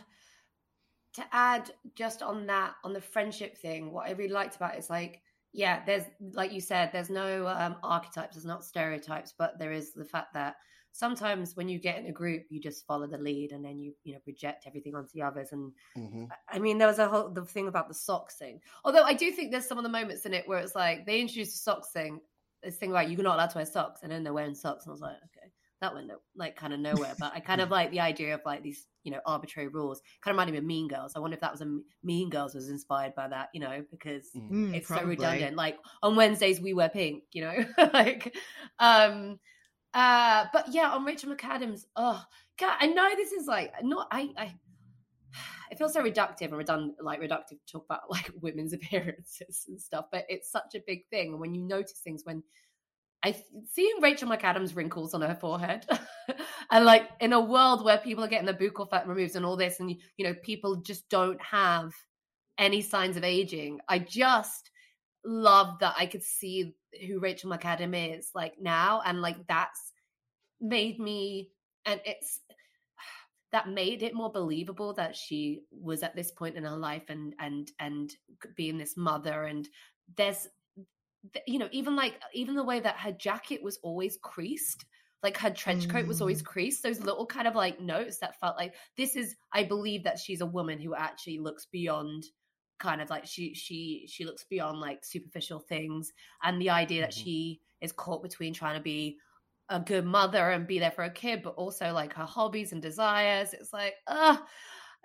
to add just on that on the friendship thing, what I really liked about it is like, yeah, there's like you said, there's no um, archetypes, there's not stereotypes, but there is the fact that sometimes when you get in a group, you just follow the lead and then you you know project everything onto the others. And Mhm. I mean, there was a whole the thing about the socks thing. Although I do think there's some of the moments in it where it's like they introduced the socks thing, this thing like you're not allowed to wear socks, and then they're wearing socks, and I was like, okay, that went like kind of nowhere. But I kind of like the idea of like these, you know, arbitrary rules. Kind of reminded me of Mean Girls. I wonder if that was a Mean Girls was inspired by that, you know, because Mm, it's probably. so redundant. Like on Wednesdays we wear pink, you know, like, um, uh, but yeah, on Rachel McAdams. Oh God, I know this is like not. I, I, it feels so reductive and redundant, like reductive to talk about like women's appearances and stuff. But it's such a big thing, and when you notice things, when I seeing Rachel McAdams wrinkles on her forehead, and like in a world where people are getting the buccal fat removed and all this, and you know people just don't have any signs of aging. I just love that I could see who Rachel McAdam is like now, and like that's made me, and it's that made it more believable that she was at this point in her life and and and being this mother and there's th- you know even like even the way that her jacket was always creased like her trench coat was always creased those little kind of like notes that felt like this is i believe that she's a woman who actually looks beyond kind of like she she she looks beyond like superficial things and the idea that she is caught between trying to be a good mother and be there for a kid but also like her hobbies and desires it's like ah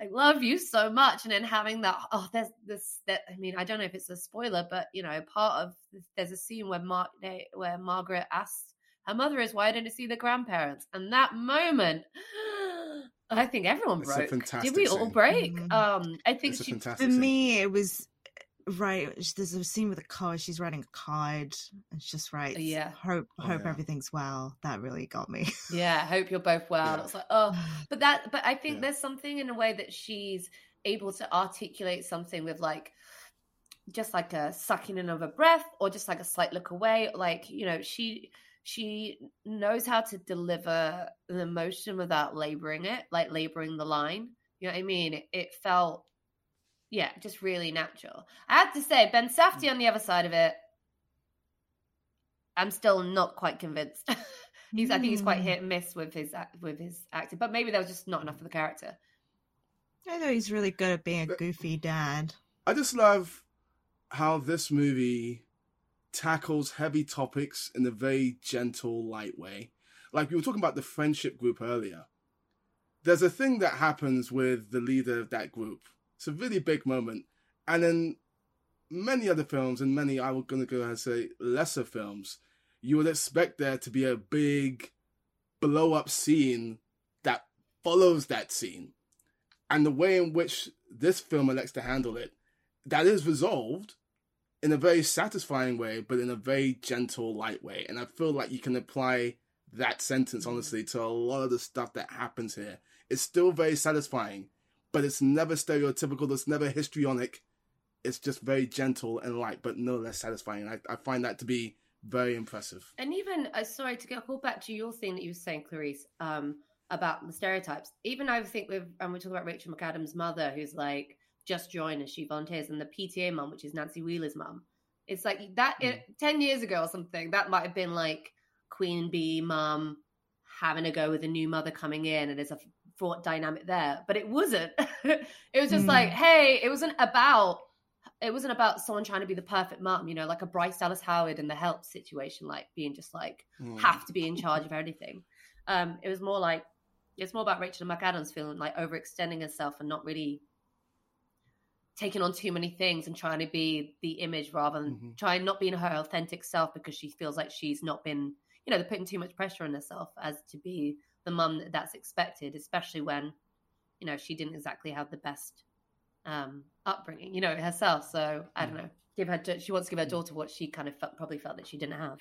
I love you so much. And then having that, oh, there's this, that, I mean, I don't know if it's a spoiler, but you know, part of there's a scene where Mar- they, where Margaret asks her mother is, why didn't you see the grandparents? And that moment, I think everyone It's a broke. Did we all scene. break? Um, I think It's a she, fantastic For scene. me, it was right. There's a scene with a card. She's writing a card, and she just writes, Yeah. hope, Oh, hope yeah. everything's well." That really got me. Yeah, hope you're both well. Yeah. It's like, oh, but that, but I think Yeah. there's something in a way that she's able to articulate something with like just like a sucking in of a breath or just like a slight look away like you know she she knows how to deliver an emotion without laboring it like laboring the line you know what i mean it, it felt yeah just really natural i have to say ben safdie on the other side of it i'm still not quite convinced he's i think he's quite Mm. hit and miss with his with his acting but maybe there was just not enough of the character I know he's really good at being a goofy dad. I just love how this movie tackles heavy topics in a very gentle, light way. Like we were talking about the friendship group earlier. There's a thing that happens with the leader of that group. It's a really big moment. And in many other films, and many I was gonna go and say lesser films, you would expect there to be a big blow up scene that follows that scene. And the way in which this film elects to handle it that is resolved in a very satisfying way, but in a very gentle, light way. And I feel like you can apply that sentence, honestly, to a lot of the stuff that happens here. It's still very satisfying, but it's never stereotypical, it's never histrionic. It's just very gentle and light, but no less satisfying. I, I find that to be very impressive. And even, uh, sorry to go back to your thing that you were saying, Clarisse, um, about the stereotypes. Even I think with, and we're talking about Rachel McAdams' mother, who's like just joined and she volunteers, and the PTA mum, which is Nancy Wheeler's mum. It's like that it, 10 years ago or something, that might have been like Queen Bee mum having a go with a new mother coming in, and there's a fraught dynamic there. But it wasn't. it was just Mm. like, hey, it wasn't about it wasn't about someone trying to be the perfect mom, you know, like a Bryce Dallas Howard in the help situation, like being just like Mm. have to be in charge of everything. Um, it was more like it's more about Rachel McAdams feeling like overextending herself and not really taking on too many things and trying to be the image rather than Mhm. trying not being her authentic self because she feels like she's not been, you know, they're putting too much pressure on herself as to be the mum that that's expected, especially when, you know, she didn't exactly have the best um upbringing, you know, herself. So I don't know. Give her she wants to give her daughter what she kind of felt, probably felt that she didn't have.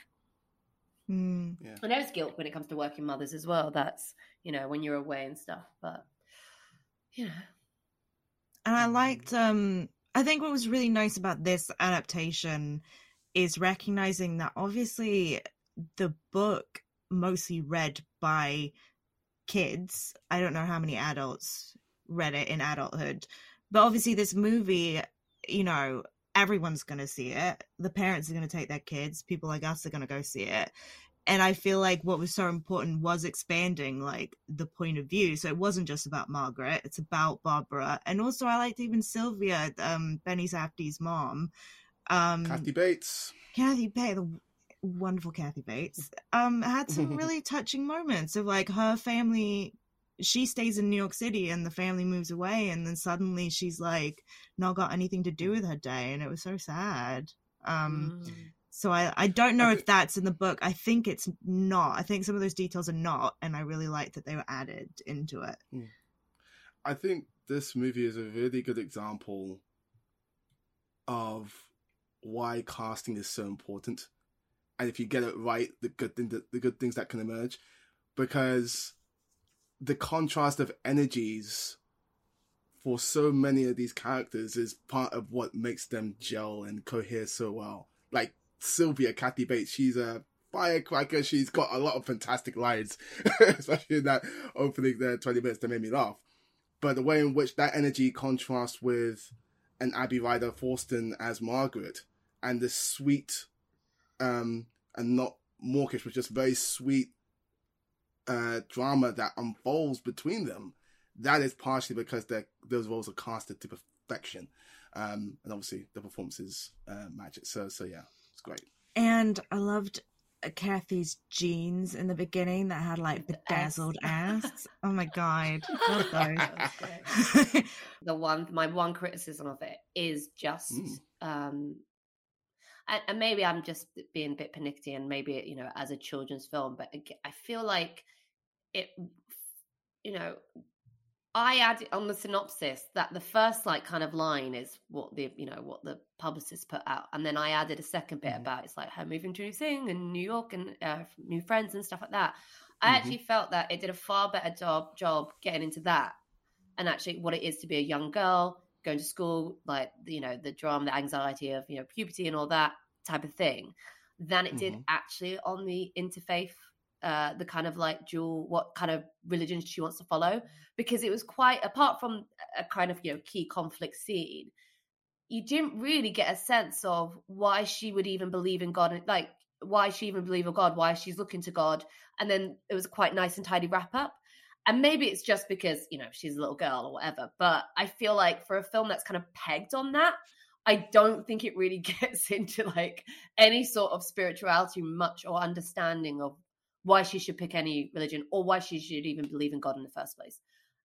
Mm. Yeah. And there's guilt when it comes to working mothers as well. That's you know when you're away and stuff. But you know, And I liked um I think what was really nice about this adaptation is recognizing that obviously the book mostly read by kids. I don't know how many adults read it in adulthood. But obviously this movie, you know, everyone's going to see it. The parents are going to take their kids, people like us are going to go see it. And I feel like what was so important was expanding like the point of view. So it wasn't just about Margaret, it's about Barbara. And also I liked even Sylvia, um, Benny Safdie's mom. Um Kathy Bates. Kathy Bates, the wonderful Kathy Bates, um, had some really touching moments of like her family. She stays in New York City and the family moves away, and then suddenly she's like not got anything to do with her day, and it was so sad. Um, Mm. so I I don't know if that's in the book. I think it's not. I think some of those details are not, and I really like that they were added into it. I think this movie is a really good example of why casting is so important, and if you get it right, the good thing the good things that can emerge, because the contrast of energies for so many of these characters is part of what makes them gel and cohere so well. Like Sylvia, Kathy Bates, she's a firecracker. She's got a lot of fantastic lines, especially in that opening there, 20 minutes that made me laugh. But the way in which that energy contrasts with an Abby Ryder Fortson as Margaret and this sweet um and not mawkish, but just very sweet uh drama that unfolds between them, that is partially because they're- those roles are casted to perfection. Um and obviously the performances uh match it. So so yeah, it's great. And I loved uh, Kathy's jeans in the beginning that had like bedazzled ass. Oh my god, love those. the one my one criticism of it is just Mm. um and, and maybe i'm just being a bit panicky and maybe you know as a children's film but i feel like it you know i added on the synopsis that the first like kind of line is what the you know what the publicist put out and then i added a second bit about it's like her moving to new thing in new york and uh, new friends and stuff like that i Mhm. actually felt that it did a far better job job getting into that and actually what it is to be a young girl going to school, like you know the drama, the anxiety of you know puberty and all that type of thing, than it did Mhm. actually on the interfaith, uh, the kind of like dual what kind of religion she wants to follow, because it was quite apart from a kind of you know key conflict scene you didn't really get a sense of why she would even believe in God, like why she even believe in God, why she's looking to God, and then it was quite nice and tidy wrap up. And maybe it's just because you know she's a little girl or whatever, but I feel like for a film that's kind of pegged on that, I don't think it really gets into like any sort of spirituality much or understanding of why she should pick any religion or why she should even believe in God in the first place.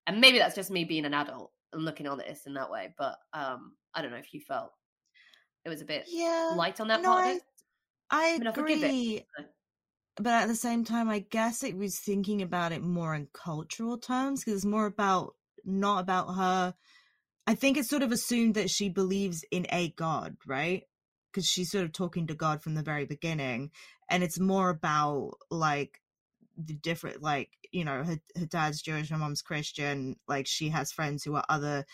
And maybe that's just me being an adult and looking on this in that way, but um I don't know if you felt it was a bit Yeah, light on that no, part I, of it. I mean, I it. agree. But at the same time, I guess it was thinking about it more in cultural terms because it's more about not about her. I think it's sort of assumed that she believes in a god, right? Because she's sort of talking to God from the very beginning, and it's more about like the different, like you know, her her dad's Jewish, her mom's Christian. Like she has friends who are other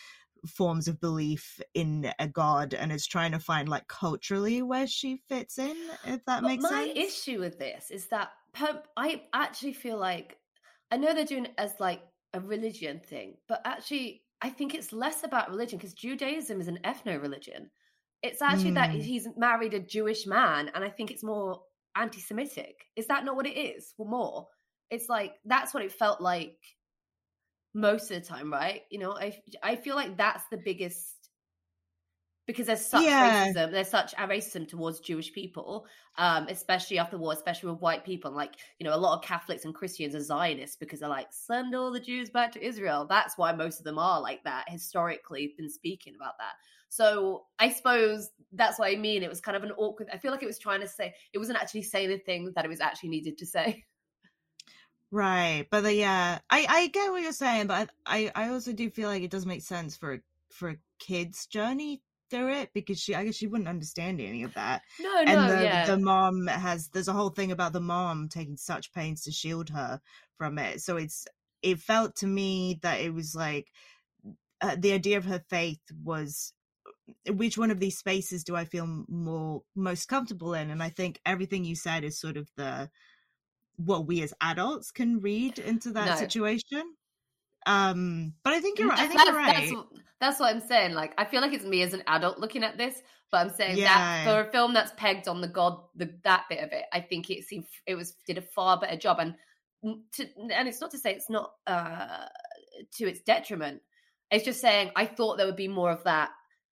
forms of belief in a god and is trying to find like culturally where she fits in if that But makes my sense My issue with this is that per- I actually feel like I know they're doing it as like a religion thing, but actually I think it's less about religion because Judaism is an ethno religion. It's actually that Mm. he's married a Jewish man, and I think it's more anti-Semitic. Is that not what it is? Well, more. It's like that's what it felt like most of the time, right? You know, I I feel like that's the biggest because there's such Yeah. racism, there's such a racism towards Jewish people, um, especially after the war, especially with white people. And like, you know, a lot of Catholics and Christians are Zionists because they're like, send all the Jews back to Israel. That's why most of them are like that, historically been speaking about that. So I suppose that's what I mean. It was kind of an awkward I feel like it was trying to say it wasn't actually saying the thing that it was actually needed to say. right but the, yeah i i get what you're saying but i i also do feel like it does make sense for for a kid's journey it because she i guess she wouldn't understand any of that No, and no, the, yeah. the mom has there's a whole thing about the mom taking such pains to shield her from it so it's it felt to me that it was like uh, the idea of her faith was which one of these spaces do i feel more most comfortable in and i think everything you said is sort of the what we as adults can read into that No. situation um but i think you're right i think that's, you're right That's, what- that's what I'm saying. Like, I feel like it's me as an adult looking at this, but I'm saying Yeah. that for a film that's pegged on the god, the that bit of it, I think it seemed it was did a far better job. And to, and it's not to say it's not uh to its detriment. It's just saying I thought there would be more of that,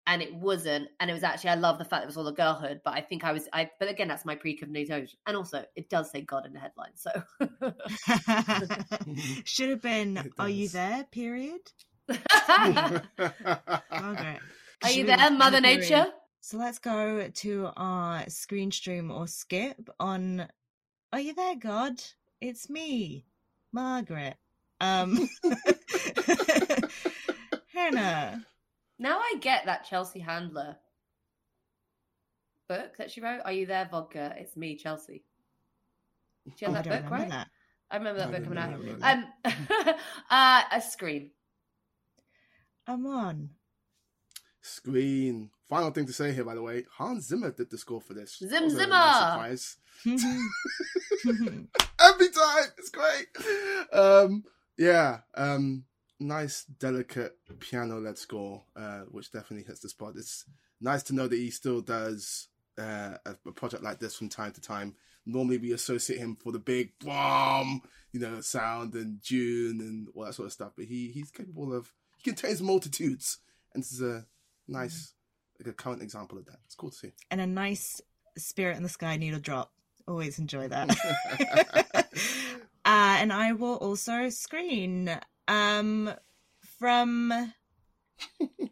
and it wasn't. And it was actually I love the fact it was all a girlhood, but I think I was I. But again, that's my preconceived notion. And also, it does say God in the headline, so. should have been are you there period Margaret. Are you there, have Mother period. Nature? So let's go to our screen stream or skip on Are you there, God? It's me, Margaret. Um Hanna. Now I get that Chelsea Handler book that she wrote. Are you there, vodka? It's me, Chelsea. Do you Oh, have I that don't book, right? that. I remember that I book coming out. remember that. Um, uh, a scream. I'm on. Screen. Final thing to say here, by the way, Hans Zimmer did the score for this. Zim Zimmer! nice surprise. Every time, it's great. Um, yeah, um, nice, delicate piano-led score, uh, which definitely hits the spot. It's nice to know that he still does uh, a, a project like this from time to time. Normally, we associate him for the big bomb, you know, sound and Dune and all that sort of stuff. But he he's capable of he contains multitudes, and this is a nice, like a current example of that. It's cool to see. and a nice spirit in the sky needle drop. Always enjoy that. uh, and I will also screen um from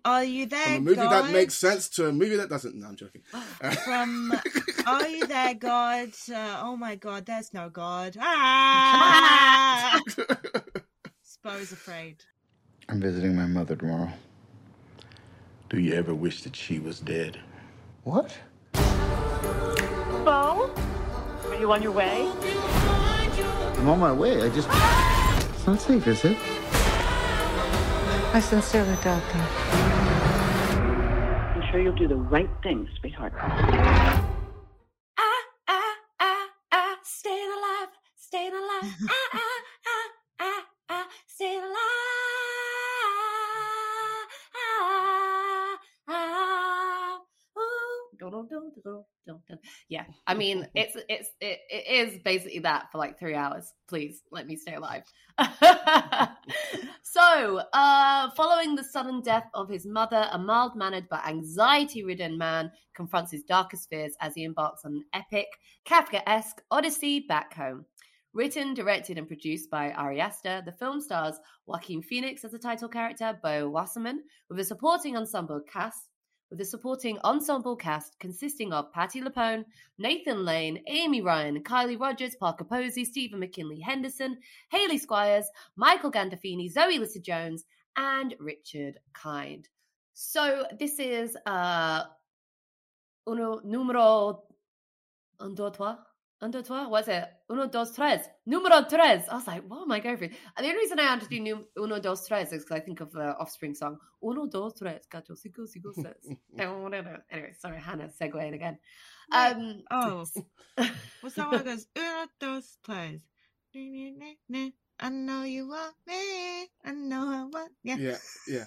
Are You There? From a movie God? that makes sense to a movie that doesn't. No, I'm joking. From Are You There, God? Uh, oh my God, there's no God. Ah! Spo's afraid. I'm visiting my mother tomorrow. Do you ever wish that she was dead? What? Beau? Are you on your way? I'm on my way. I just. It's not safe, is it? I sincerely doubt that. I'm sure you'll do the right thing, sweetheart. I mean, it's it's it, it is basically that for like three hours. Please let me stay alive. so, uh, following the sudden death of his mother, a mild mannered but anxiety ridden man confronts his darkest fears as he embarks on an epic, Kafka esque odyssey back home. Written, directed, and produced by Ari Aster, the film stars Joaquin Phoenix as the title character, Beau Wassermann, with a supporting ensemble cast with a supporting ensemble cast consisting of Patti LuPone, Nathan Lane, Amy Ryan, Kylie Rogers, Parker Posey, Stephen McKinley Henderson, Hayley Squires, Michael Gandolfini, Zoe Lister-Jones, and Richard Kind. So this is uh uno numero un dos trois un dos trois what's it uno dos tres numero tres I was like what am I going through and the only reason I had to do num- uno dos tres is because I think of the Offspring song uno dos tres cuatro cinco cinco seis anyway sorry Hanna segueing again um Oh, what's that one that goes? Uno, dos, tres. I know you want me. I know I want. Yeah. Yeah, yeah.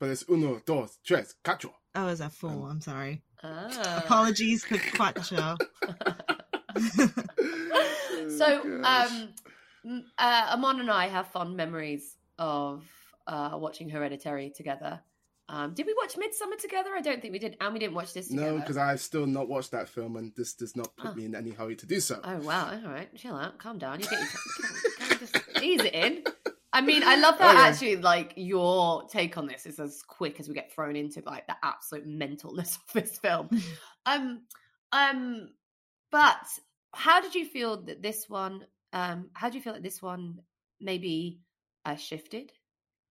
But it's uno, dos, tres, cuatro. Oh, is that four? I'm sorry. ah. Apologies for quattro. so Oh, um uh, Amon and I have fond memories of uh watching Hereditary together. Um did we watch Midsommar together? I don't think we did. And we didn't watch this together. No, because I've still not watched that film, and this does not put Oh. me in any hurry to do so. Oh wow! All right, chill out, calm down. You get your just ease it in. I mean, I love that Okay. actually. Like your take on this is as quick as we get thrown into like the absolute mentalness of this film. um, um, but how did you feel that this one? Um, how do you feel that this one maybe uh, shifted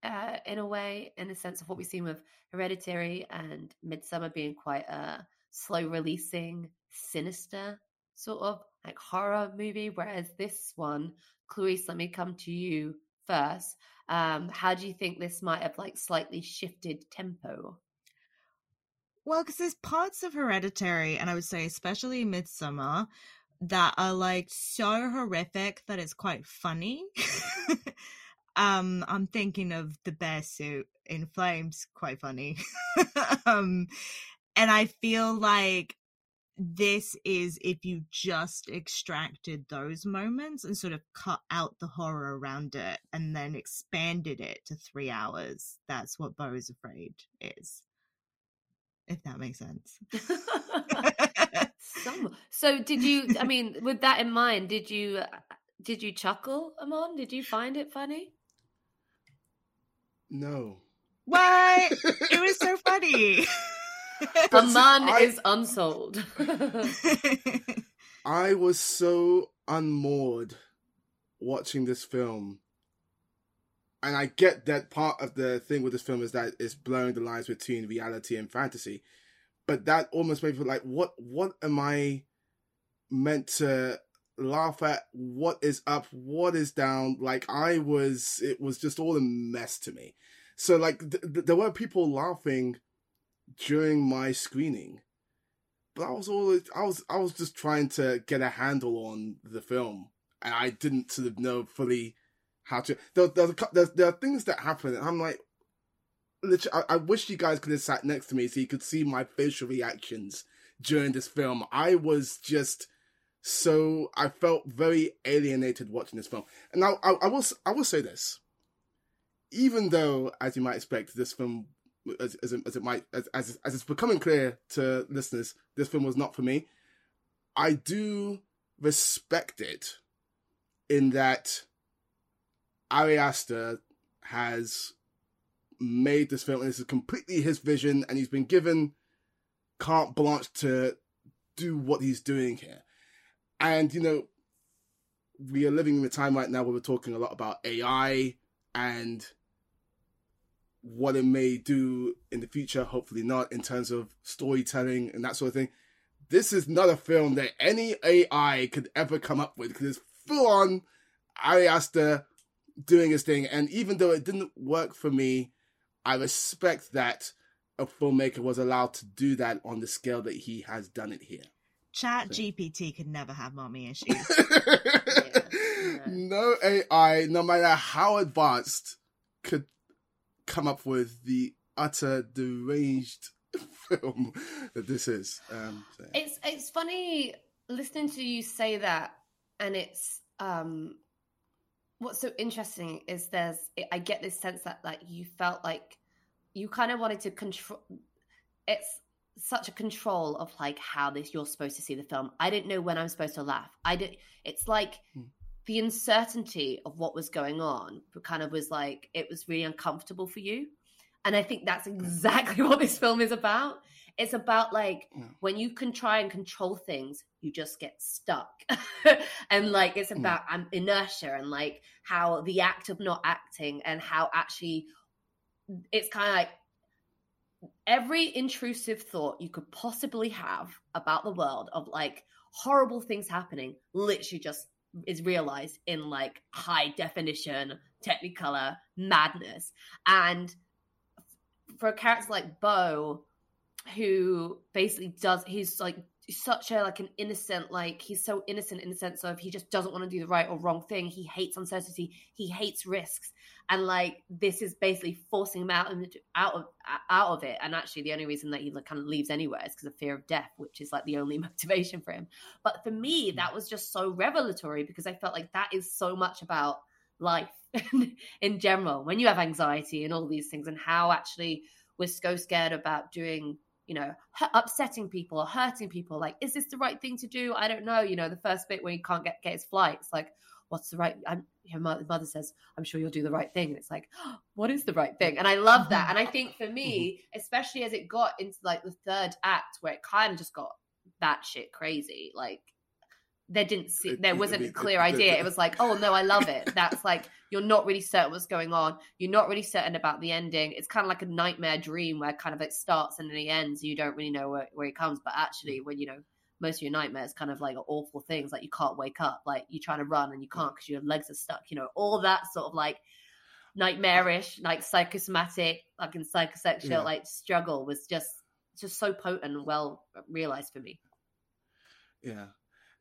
uh, in a way, in the sense of what we've seen with Hereditary and Midsommar being quite a slow releasing, sinister sort of like horror movie, whereas this one, Clarisse, let me come to you first. Um, how do you think this might have like slightly shifted tempo? Well, because there's parts of Hereditary, and I would say especially Midsommar, that are like so horrific that it's quite funny. um, I'm thinking of the bear suit in flames, quite funny. um, and I feel like this is if you just extracted those moments and sort of cut out the horror around it and then expanded it to three hours. That's what Beau is Afraid is. If that makes sense. Some, so did you? I mean, with that in mind, did you uh, did you chuckle, Amon? Did you find it funny? No. What? it was so funny. Amon I- is unsold. I was so unmoored watching this film. And I get that part of the thing with this film is that it's blurring the lines between reality and fantasy. But that almost made me feel like what what am I meant to laugh at? What is up? What is down? Like I was it was just all a mess to me. So like th- th- there were people laughing during my screening but I was always I was I was just trying to get a handle on the film, and I didn't sort of know fully how to. There, there's a, there are things that happen, and I'm like, I, I wish you guys could have sat next to me so you could see my facial reactions during this film. I was just so I felt very alienated watching this film, and I I, I will I will say this, even though as you might expect, this film as, as, it- as it might as, as as it's becoming clear to listeners, this film was not for me. I do respect it in that Ari Aster has made this film, this is completely his vision, and he's been given carte blanche to do what he's doing here. And you know, we are living in a time right now where we're talking a lot about AI and what it may do in the future, hopefully not, in terms of storytelling and that sort of thing. This is not a film that any AI could ever come up with because it's full on Ari Aster doing his thing. And even though it didn't work for me, I respect that a filmmaker was allowed to do that on the scale that he has done it here. Chat GPT could never have mommy issues. no AI, no matter how advanced, could come up with the utter deranged film that this is. Um, so. It's it's funny listening to you say that, and it's um, what's so interesting is there's I get this sense that like you felt like you kind of wanted to control. It's such a control of like how this you're supposed to see the film. I didn't know when I'm supposed to laugh. I did. It's like. Hmm. The uncertainty of what was going on kind of was like it was really uncomfortable for you, and I think that's exactly what this film is about. It's about like Yeah. when you can try and control things, you just get stuck. and like it's about um, inertia and like how the act of not acting and how actually it's kind of like every intrusive thought you could possibly have about the world of like horrible things happening literally just is realized in like high definition technicolor madness and for a character like Beau, who basically does, he's like such a like an innocent, like he's so innocent in the sense of he just doesn't want to do the right or wrong thing. He hates uncertainty. He hates risks, and like this is basically forcing him out and out of out of it. And actually, the only reason that he like, kind of leaves anywhere is because of fear of death, which is like the only motivation for him. But for me, mm-hmm. that was just so revelatory because I felt like that is so much about life in general when you have anxiety and all these things and how actually we're so scared about doing you know upsetting people or hurting people like is this the right thing to do? I don't know you know the first bit where you can't get get his flight it's like what's the right i'm your mother, mother says i'm sure you'll do the right thing and it's like what is the right thing? And i love that mm-hmm. and i think for me mm-hmm. especially as it got into like the third act where it kind of just got that shit crazy like there didn't see there wasn't a clear idea. It was like oh no i love it. That's like you're not really certain what's going on. You're not really certain about the ending. It's kind of like a nightmare dream where kind of it starts and then it ends. You don't really know where, where it comes. But actually when you know most of your nightmares kind of like are awful things like you can't wake up. Like you're trying to run and you can't because your legs are stuck you know all that sort of like nightmarish like psychosomatic like in psychosexual Yeah. like struggle was just just so potent and well realized for me. Yeah.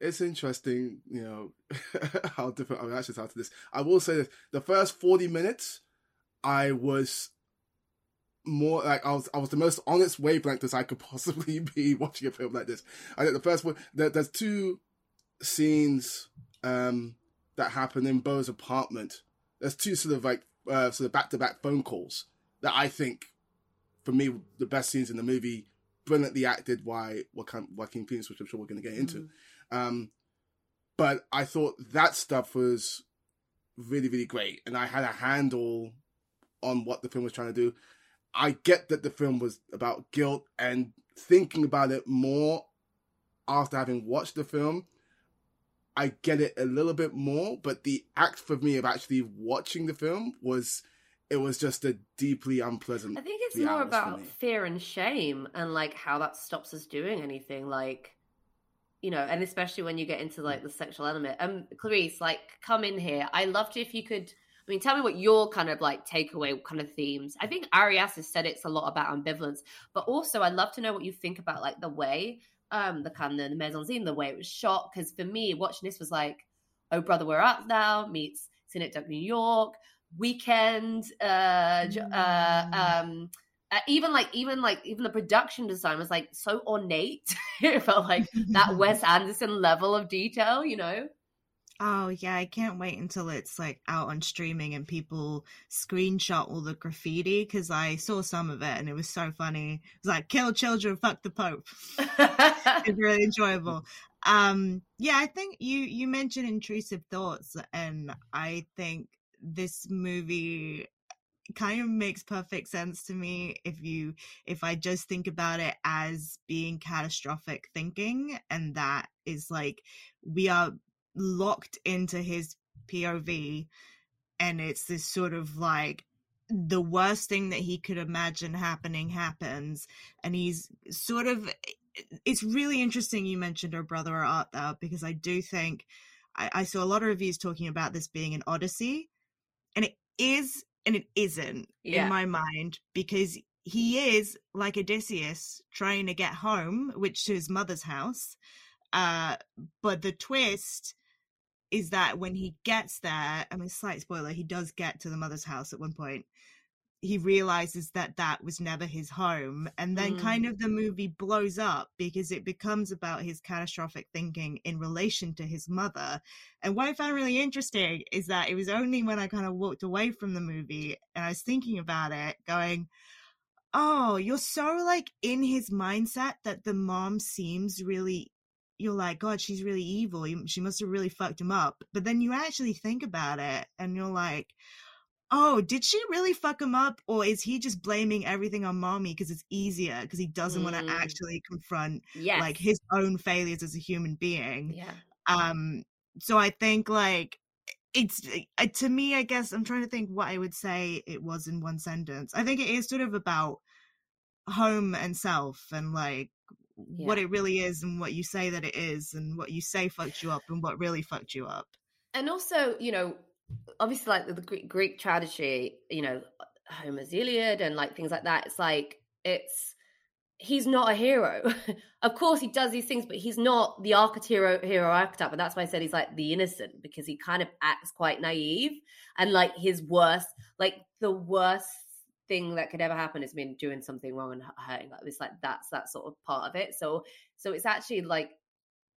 It's interesting, you know, how different our reactions are to this. I will say this the first 40 minutes, I was more like I was I was the most honest wavelength as I could possibly be watching a film like this. I think the first one there, there's two scenes um that happen in Beau's apartment. There's two sort of like uh, sort of back to back phone calls that I think for me the best scenes in the movie brilliantly acted by Joaquin, Phoenix, which I'm sure we're going to get into. Um, but I thought that stuff was really, really great, and I had a handle on what the film was trying to do. I get that the film was about guilt, and thinking about it more after having watched the film, I get it a little bit more. But the act for me of actually watching the film was, it was just a deeply unpleasant. I think it's more about fear and shame and like how that stops us doing anything. Like, you know, and especially when you get into like the sexual element. Um, Clarisse, like, come in here. I loved if you could. I mean, tell me what your kind of like takeaway kind of themes. I think Arias has said it's a lot about ambivalence, but also I'd love to know what you think about like the way, um, the kind of the mise en scene, the way it was shot. Because for me, watching this was like, oh brother, we're art now meets Synecdoche, New York, Weekend, uh, j- uh, um, uh, even like even like even the production design was like so ornate. it felt like that Wes Anderson level of detail, you know. Oh yeah, I can't wait until it's like out on streaming and people screenshot all the graffiti because I saw some of it and it was so funny. It was like kill children, fuck the Pope. it's really enjoyable. Um yeah, I think you you mentioned intrusive thoughts and I think this movie kind of makes perfect sense to me if you if I just think about it as being catastrophic thinking and that is like we are locked into his POV and it's this sort of like the worst thing that he could imagine happening happens and he's sort of eh, it's really interesting you mentioned O Brother Where Art Thou because I do think I, I saw a lot of reviews talking about this being an odyssey and it is and it isn't Yeah. in my mind because he is like Odysseus trying to get home, which to his mother's house. Uh, but the twist is that when he gets there, I mean, slight spoiler, he does get to the mother's house at one point. He realizes that that was never his home. And then Mm. kind of the movie blows up because it becomes about his catastrophic thinking in relation to his mother. And what I found really interesting is that it was only when I kind of walked away from the movie and I was thinking about it, going, oh, you're so like in his mindset that the mom seems really you're like, God, she's really evil. She must have really fucked him up. But then you actually think about it and you're like, oh, did she really fuck him up? Or is he just blaming everything on mommy because it's easier because he doesn't want Mm. to actually confront Yes. like his own failures as a human being? Yeah. Um, so I think like it's uh, to me, I guess I'm trying to think what I would say it was in one sentence. I think it is sort of about home and self and like what it really is and what you say that it is and what you say fucked you up and what really fucked you up. and also you know obviously like the, the greek, greek tragedy you know homer's iliad and like things like that it's like it's he's not a hero. Of course he does these things but he's not the archetype hero archetype and that's why i said he's like the innocent because he kind of acts quite naive and like his worst like the worst thing that could ever happen is been doing something wrong and hurting like it's like that's that sort of part of it. So so it's actually like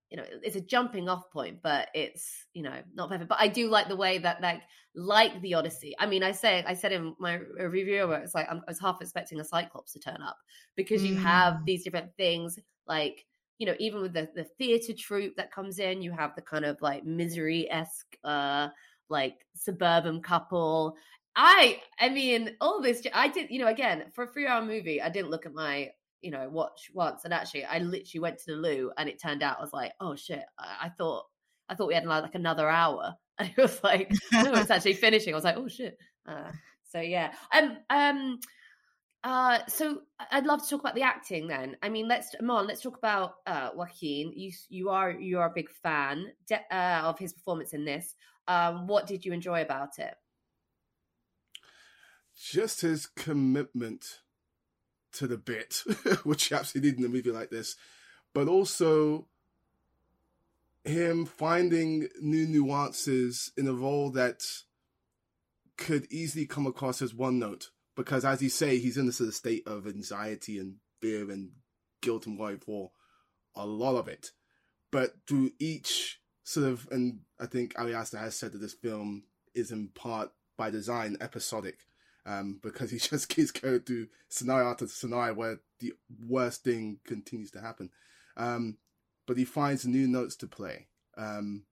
you know it's a jumping off point but it's you know not perfect. But i do like the way that like like the odyssey. I mean i say i said in my review where it's like I'm, i was half expecting a cyclops to turn up because you have Mm. these different things like you know even with the the theater troupe that comes in you have the kind of like misery-esque uh like suburban couple. I i mean all this i did you know again for a three hour movie i didn't look at my you know watch once and actually i literally went to the loo and it turned out i was like oh shit i, I thought i thought we had like another hour. And it was like no it's actually finishing. I was like oh shit. Uh, so yeah. Um um uh so i'd love to talk about the acting then. I mean let's Mon, let's talk about uh joaquin. You you are you are a big fan de- uh, of his performance in this. Um what did you enjoy about it? Just his commitment to the bit, which you absolutely need in a movie like this, but also him finding new nuances in a role that could easily come across as one note. Because as you say, he's in this sort of state of anxiety and fear and guilt and worry for a lot of it. But through each sort of, and I think Ari Aster has said that this film is in part by design episodic um, because he just keeps going through scenario after scenario where the worst thing continues to happen. Um, but he finds new notes to play um,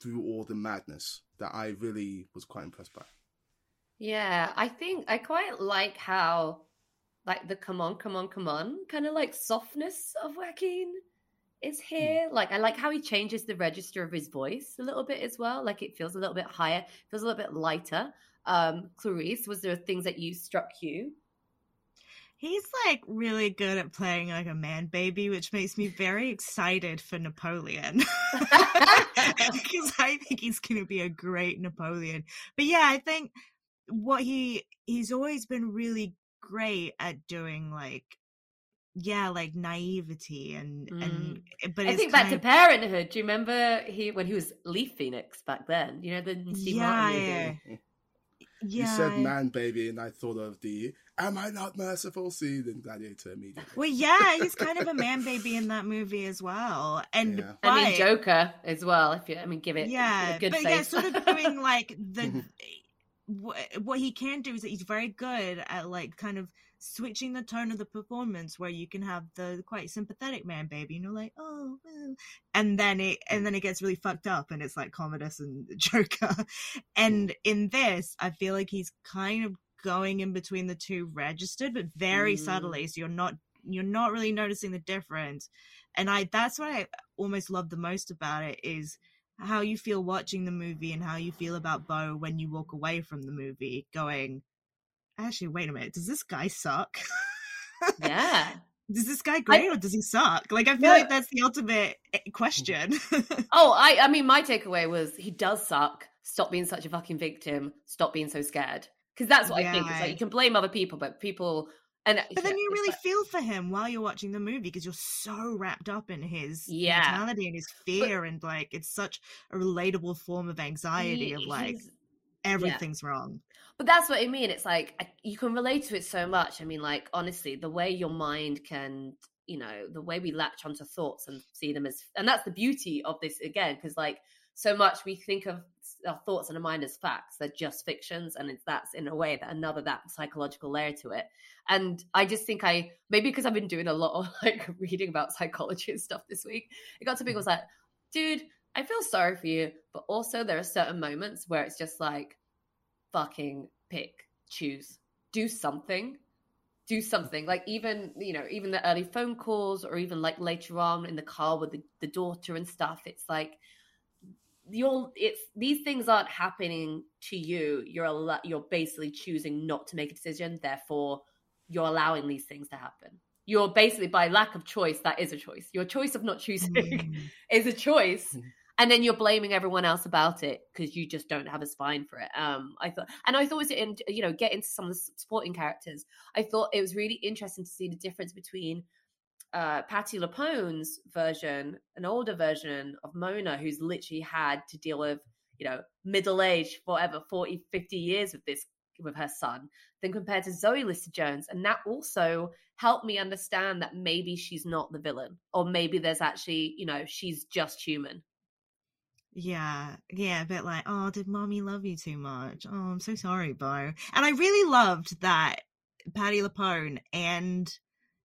through all the madness that I really was quite impressed by. Yeah, I think I quite like how, like the come on, come on, come on, kind of like softness of Joaquin is here. Like I like how he changes the register of his voice a little bit as well. Like it feels a little bit higher, feels a little bit lighter. Um, Clarisse, was there things that you struck you? He's like really good at playing like a man baby, which makes me very excited for Napoleon. Because I think he's going to be a great Napoleon. But yeah, I think what he he's always been really great at doing like yeah, like naivety and and but I it's think back kind to Parenthood. Do you remember he when he was Leaf Phoenix back then? You know the Steve Yeah, Martin movie. Yeah. You said I- man baby, and I thought of the Am I Not Merciful scene in Gladiator immediately. Well, yeah, he's kind of a man baby in that movie as well. And Yeah. I mean Joker as well. If you, I mean, give it yeah a good but face. yeah sort of doing like the mm-hmm. What, what he can do is that he's very good at like kind of switching the tone of the performance where you can have the quite sympathetic man baby you know like oh well. and then it and then it gets really fucked up and it's like commodus and joker and in this i feel like he's kind of going in between the two registered but very Mm. subtly so you're not you're not really noticing the difference and i that's what i almost love the most about it is how you feel watching the movie and how you feel about Beau when you walk away from the movie going, actually, wait a minute, does this guy suck? yeah. Does this guy great or does he suck? Like, I feel like that's the ultimate eh, question. Oh, I I mean, my takeaway was he does suck. Stop being such a fucking victim. Stop being so scared. Because that's what I think. It's like you can blame other people, but people And But then you really like- feel for him while you're watching the movie because you're so wrapped up in his Yeah. mentality and his fear and like it's such a relatable form of anxiety he- of like everything's wrong. But that's what I mean. It's like I- you can relate to it so much. I mean, like honestly, the way your mind can, you know, the way we latch onto thoughts and see them as, and that's the beauty of this again, because like so much we think of our thoughts and our mind as facts. They're just fictions, and it's that's in a way that another that psychological layer to it. And I just think I maybe because I've been doing a lot of like reading about psychology and stuff this week, it got to me was like, dude, I feel sorry for you, but also there are certain moments where it's just like fucking pick, choose, do something. Do something like even you know even the early phone calls or even like later on in the car with the, the daughter and stuff. It's like you're it's these things aren't happening to you. You're a lot. You're basically choosing not to make a decision. Therefore, you're allowing these things to happen. You're basically by lack of choice. That is a choice. Your choice of not choosing Mm. is a choice and then you're blaming everyone else about it because you just don't have a spine for it. Um, I thought, and I thought it was in you know get into some of the supporting characters. I thought it was really interesting to see the difference between uh, Patti LuPone's version, an older version of Mona, who's literally had to deal with you know middle age forever 40 50 years with this with her son than compared to zoe lister jones and that also helped me understand that maybe she's not the villain or maybe there's actually you know she's just human Yeah, yeah, a bit like, oh, did mommy love you too much? Oh, I'm so sorry, Beau. And I really loved that Patty Lapone and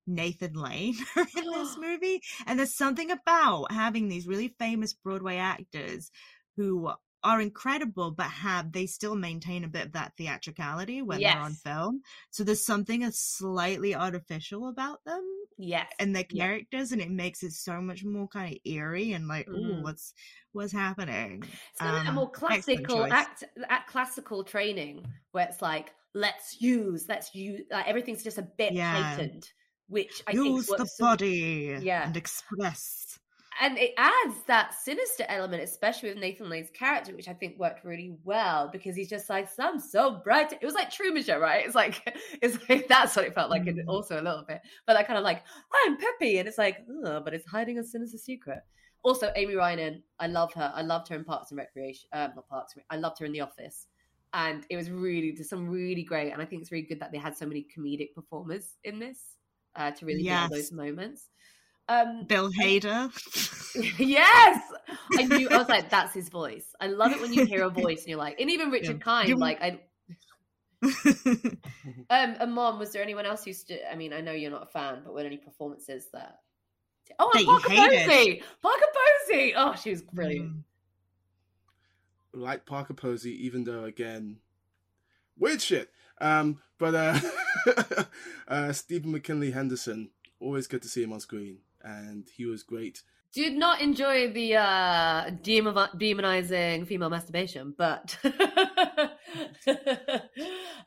Nathan Lane in this movie. And there's something about having these really famous Broadway actors who are incredible, but have they still maintain a bit of that theatricality when they're on film. So there's something that's slightly artificial about them yes and their characters, and it makes it so much more kind of eerie and like, Mhm. oh, what's what's happening? It's kind of a Um, more classical act, act, classical training where it's like let's use, let's use, like, everything's just a bit Yeah. heightened, which I Use think the so- body Yeah. and express. and it adds that sinister element, especially with Nathan Lane's character, which I think worked really well because he's just like, I'm so bright. It was like Truman Show, right? It's like, it's like that's what it felt like, and Mm. also a little bit, but that kind of like, I'm peppy, and it's like, oh, but it's hiding a sinister secret. Also, Amy Ryan, I love her. I loved her in Parks and Recreation, um, not Parks. I loved her in The Office, and it was really there's some really great. And I think it's really good that they had so many comedic performers in this uh, to really Yes. get those moments. Um, Bill Hader. yes, I knew. I was like, that's his voice. I love it when you hear a voice and you're like, and even Richard Yeah. Kind, You- like I. Um, and mom, was there anyone else who stood? I mean, I know you're not a fan, but were there any performances that? Oh, That Parker hated. Posey. Parker Posey. Oh, she was brilliant. Mm. like Parker Posey, even though again, weird shit. Um, but uh, uh, Stephen McKinley Henderson, always good to see him on screen, and he was great. Did not enjoy the uh, demon- demonizing female masturbation, but I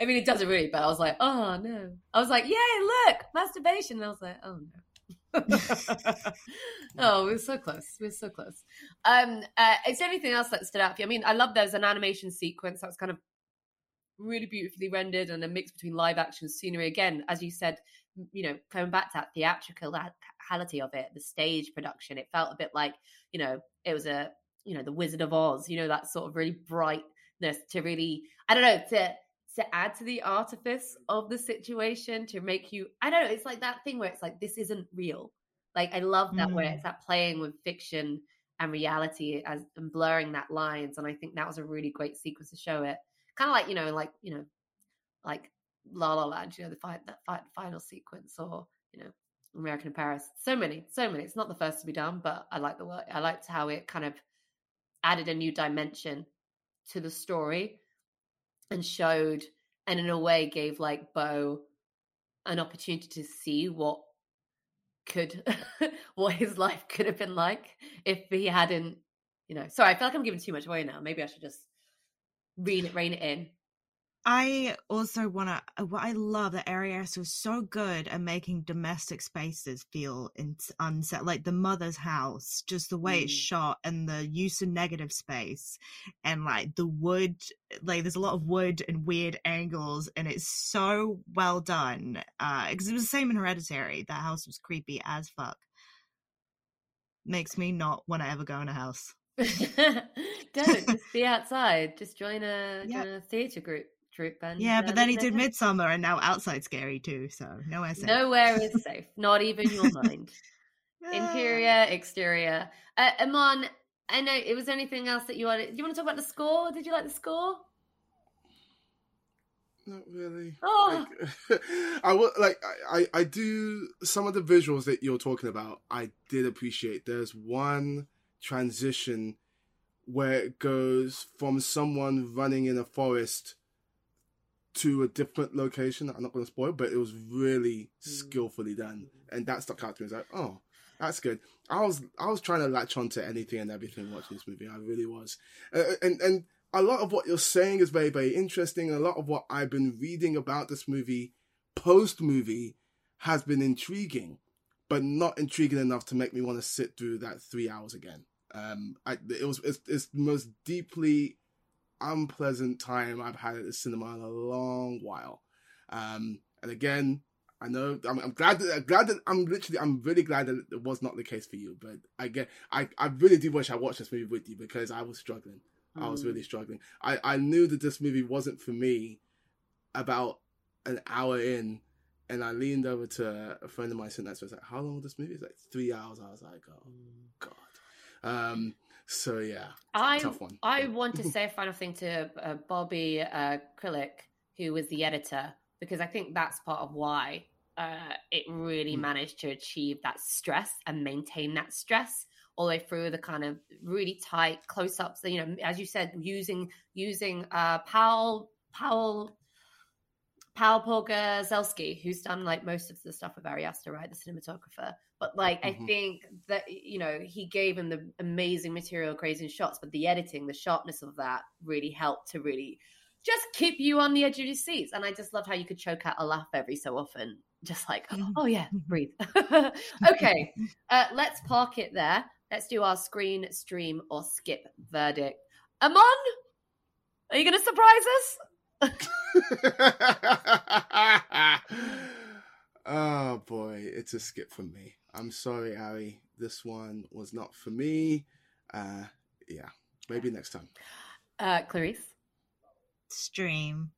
mean, it doesn't really. But I was like, oh no. I was like, yay, look, masturbation. And I was like, oh no. oh, we are so close. We are so close. Um, uh, is there anything else that stood out for you? I mean, I love there's an animation sequence that was kind of really beautifully rendered and a mix between live action scenery. Again, as you said, you know, coming back to that theatricality of it, the stage production, it felt a bit like, you know, it was a, you know, the Wizard of Oz, you know, that sort of really brightness to really, I don't know, to to add to the artifice of the situation to make you I don't know, it's like that thing where it's like this isn't real. Like I love that where Mm. it's that playing with fiction and reality as and blurring that lines. And I think that was a really great sequence to show it. Kind of like, you know, like, you know, like La La Land, you know, the fight that fight, final sequence or, you know, American in Paris. So many, so many. It's not the first to be done, but I like the work. I liked how it kind of added a new dimension to the story and showed and in a way gave like Beau an opportunity to see what could what his life could have been like if he hadn't you know sorry i feel like i'm giving too much away now maybe i should just rein it rein it in I also want to. What I love that Arias was so good at making domestic spaces feel in, unset, like the mother's house, just the way it's Mm. shot and the use of negative space, and like the wood. Like there's a lot of wood and weird angles, and it's so well done. Because it was the same in Hereditary. That house was creepy as fuck. Makes me not want to ever go in a house. Don't just be outside. Just join a Yep. join a theatre group troupe and Yeah, but then he did there. Midsommar, and now Outside scary too. So nowhere safe. Nowhere is safe, not even your mind. Interior, exterior. Uh, Amon, I know it was anything else that you wanted. Do you want to talk about the score? Did you like the score? Not really. Oh. Like, I would like I, I I do some of the visuals that you're talking about. I did appreciate. There's one transition where it goes from someone running in a forest to a different location. I'm not going to spoil, but it was really skillfully done, and that stuck out to me. It's like, oh, that's good. I was I was trying to latch onto anything and everything watching this movie. I really was, uh, and and a lot of what you're saying is very very interesting. A lot of what I've been reading about this movie post movie has been intriguing, but not intriguing enough to make me want to sit through that three hours again. Um, I, it was it's, it's the most deeply unpleasant time I've had at the cinema in a long while. Um, and again, I know I'm, I'm glad that I'm glad that I'm literally I'm really glad that it was not the case for you. But I get I, I really do wish I watched this movie with you because I was struggling. I was Mm. really struggling. I, I knew that this movie wasn't for me about an hour in, and I leaned over to a friend of mine sitting next to me. I was like, "How long was this movie?" It's like three hours. I was like, "Oh God." Um. So yeah, I tough one. I want to say a final thing to uh, Bobby uh, Krillick, who was the editor, because I think that's part of why uh, it really Mm. managed to achieve that stress and maintain that stress all the way through the kind of really tight close-ups. You know, as you said, using using uh, Powell Powell Powell Pogorzelski, who's done like most of the stuff with Ari Aster, right, the cinematographer. But like, I Mhm. think that you know he gave him the amazing material, crazy shots, but the editing, the sharpness of that, really helped to really just keep you on the edge of your seats. And I just loved how you could choke out a laugh every so often, just like, oh yeah, breathe. okay, uh, let's park it there. Let's do our screen, stream, or skip verdict. Amon, are you going to surprise us? oh boy, it's a skip for me. I'm sorry, Ari. This one was not for me. Uh, yeah, maybe next time. Uh, Clarisse. Stream.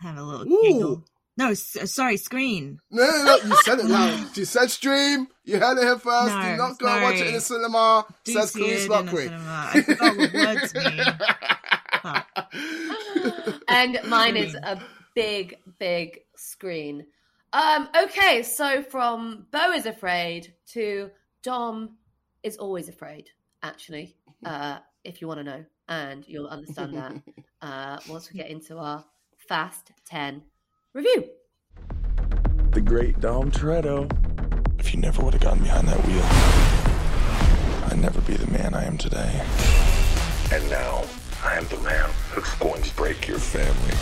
Have a little Ooh. giggle. No, s- uh, sorry, screen. No, no, no, you said it now. You said stream. You heard it here first. No, Do not go and watch it in the cinema. Do Says Clarisse it Loughrey. I forgot what words mean. and mine is a big, big screen. Um, okay, so from Beau is afraid to Dom is always afraid, actually, uh, if you want to know, and you'll understand that uh, once we get into our Fast 10 review. The great Dom Toretto. If you never would have gotten behind that wheel, I'd never be the man I am today. And now, I am the man who's going to break your family.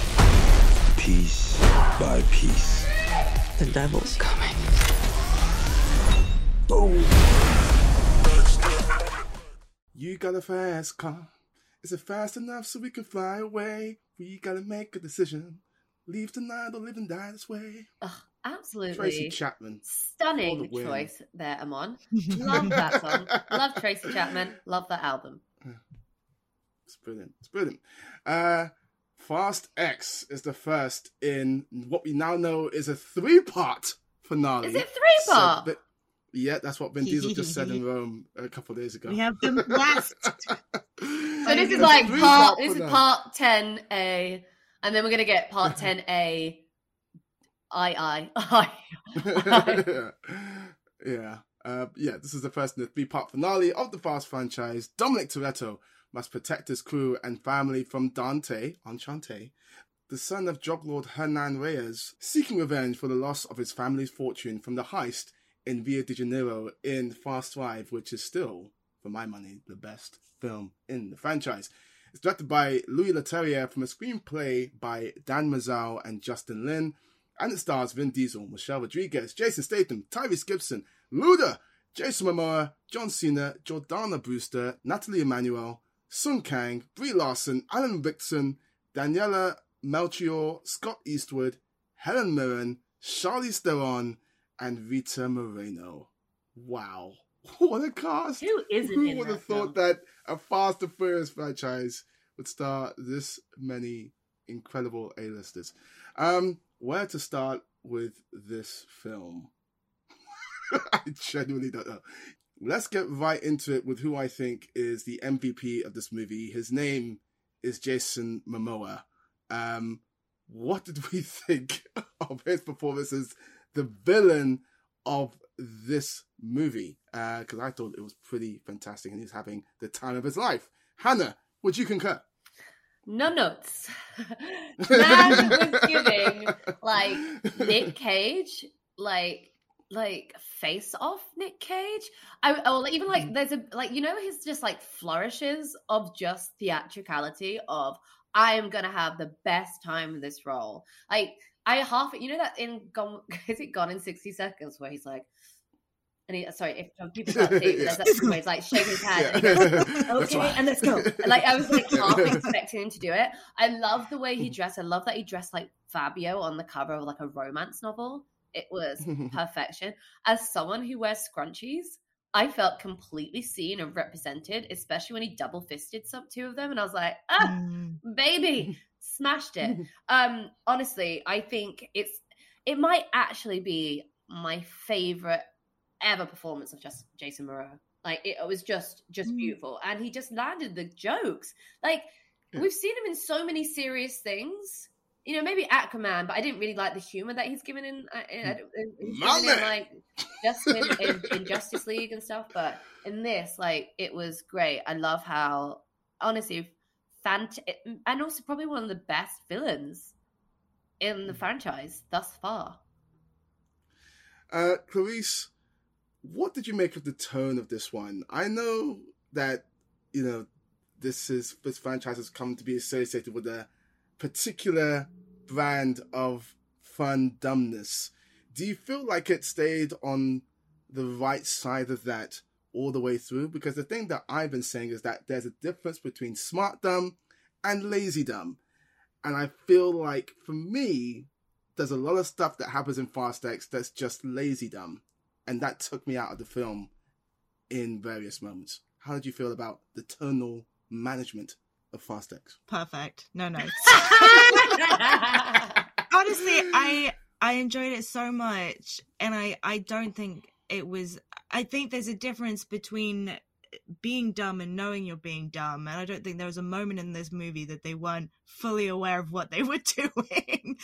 Piece by piece. The devil's coming. Boom. You got a fast car. Is it fast enough so we can fly away? We gotta make a decision. Leave tonight or live and die this way. Absolutely. Tracy Chapman. Stunning For the win. choice there, Amon. Love that song. Love Tracy Chapman. Love that album. It's brilliant. It's brilliant. Uh, Fast X is the first in what we now know is a three-part finale. Is it three-part? So that- yeah, that's what Vin Diesel just said in Rome a couple of days ago. We have the last. So this is like part. part This is part ten A, and then we're gonna get part ten A. I I yeah. Uh, yeah, this is the first in the three part finale of the Fast franchise. Dominic Toretto must protect his crew and family from Dante, Enchante, the son of drug lord Hernan Reyes, seeking revenge for the loss of his family's fortune from the heist in Rio de Janeiro in Fast Five, which is still, for my money, the best film in the franchise. It's directed by Louis Leterrier from a screenplay by Dan Mazeau and Justin Lin. And it stars Vin Diesel, Michelle Rodriguez, Jason Statham, Tyrese Gibson, Luda, Jason Momoa, John Cena, Jordana Brewster, Nathalie Emmanuel, Sung Kang, Brie Larson, Alan Ritchson, Daniela Melchior, Scott Eastwood, Helen Mirren, Charlize Theron, and Rita Moreno. Wow. What a cast! Who isn't Who would have thought that a Fast and Furious franchise would star this many incredible A-listers? Um, where to start with this film? I genuinely don't know. Let's get right into it with who I think is the MVP of this movie. His name is Jason Momoa. Um, what did we think of his performance as the villain of this movie? Because I thought it was pretty fantastic and he's having the time of his life. Hanna, would you concur? No notes. Was giving like Nick Cage, like like face off Nick Cage. I or even like mm. there's a like you know his just like flourishes of just theatricality of I am gonna have the best time with this role. Like I half you know that in Gone is it Gone in sixty seconds where he's like. And he, sorry, if people can't see, there's that where he's like shaking his head. And goes, okay, right. and let's go. And, like I was like half expecting him to do it. I love the way he mm. dressed. I love that he dressed like Fabio on the cover of like a romance novel. It was perfection. As someone who wears scrunchies, I felt completely seen and represented, especially when he double fisted some two of them, and I was like, ah, baby, smashed it. Um, honestly, I think it's it might actually be my favorite ever performance of just Jason Momoa. Like it, was just just beautiful, and he just landed the jokes. Like we've seen him in so many serious things. You know, maybe Aquaman, but I didn't really like the humor that he's given in, uh, in, in, in, in, like just in, Justice League and stuff. But in this, like, it was great. I love how honestly, fant- and also probably one of the best villains in the franchise thus far. Uh, Clarisse, what did you make of the tone of this one? I know that you know this is this franchise has come to be associated with a particular brand of fun dumbness. Do you feel like it stayed on the right side of that all the way through? Because the thing that I've been saying is that there's a difference between smart dumb and lazy dumb. And I feel like for me, there's a lot of stuff that happens in Fast X that's just lazy dumb. And that took me out of the film in various moments. How did you feel about the tonal management of Fast X? Perfect. No, no. Honestly, I I enjoyed it so much, and I I don't think it was. I think there's a difference between being dumb and knowing you're being dumb, and I don't think there was a moment in this movie that they weren't fully aware of what they were doing.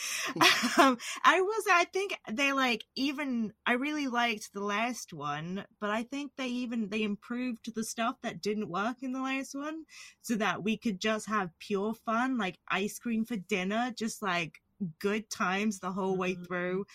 um, I was. I think they like even. I really liked the last one, but I think they even they improved the stuff that didn't work in the last one, so that we could just have pure fun, like ice cream for dinner, just like good times the whole way through.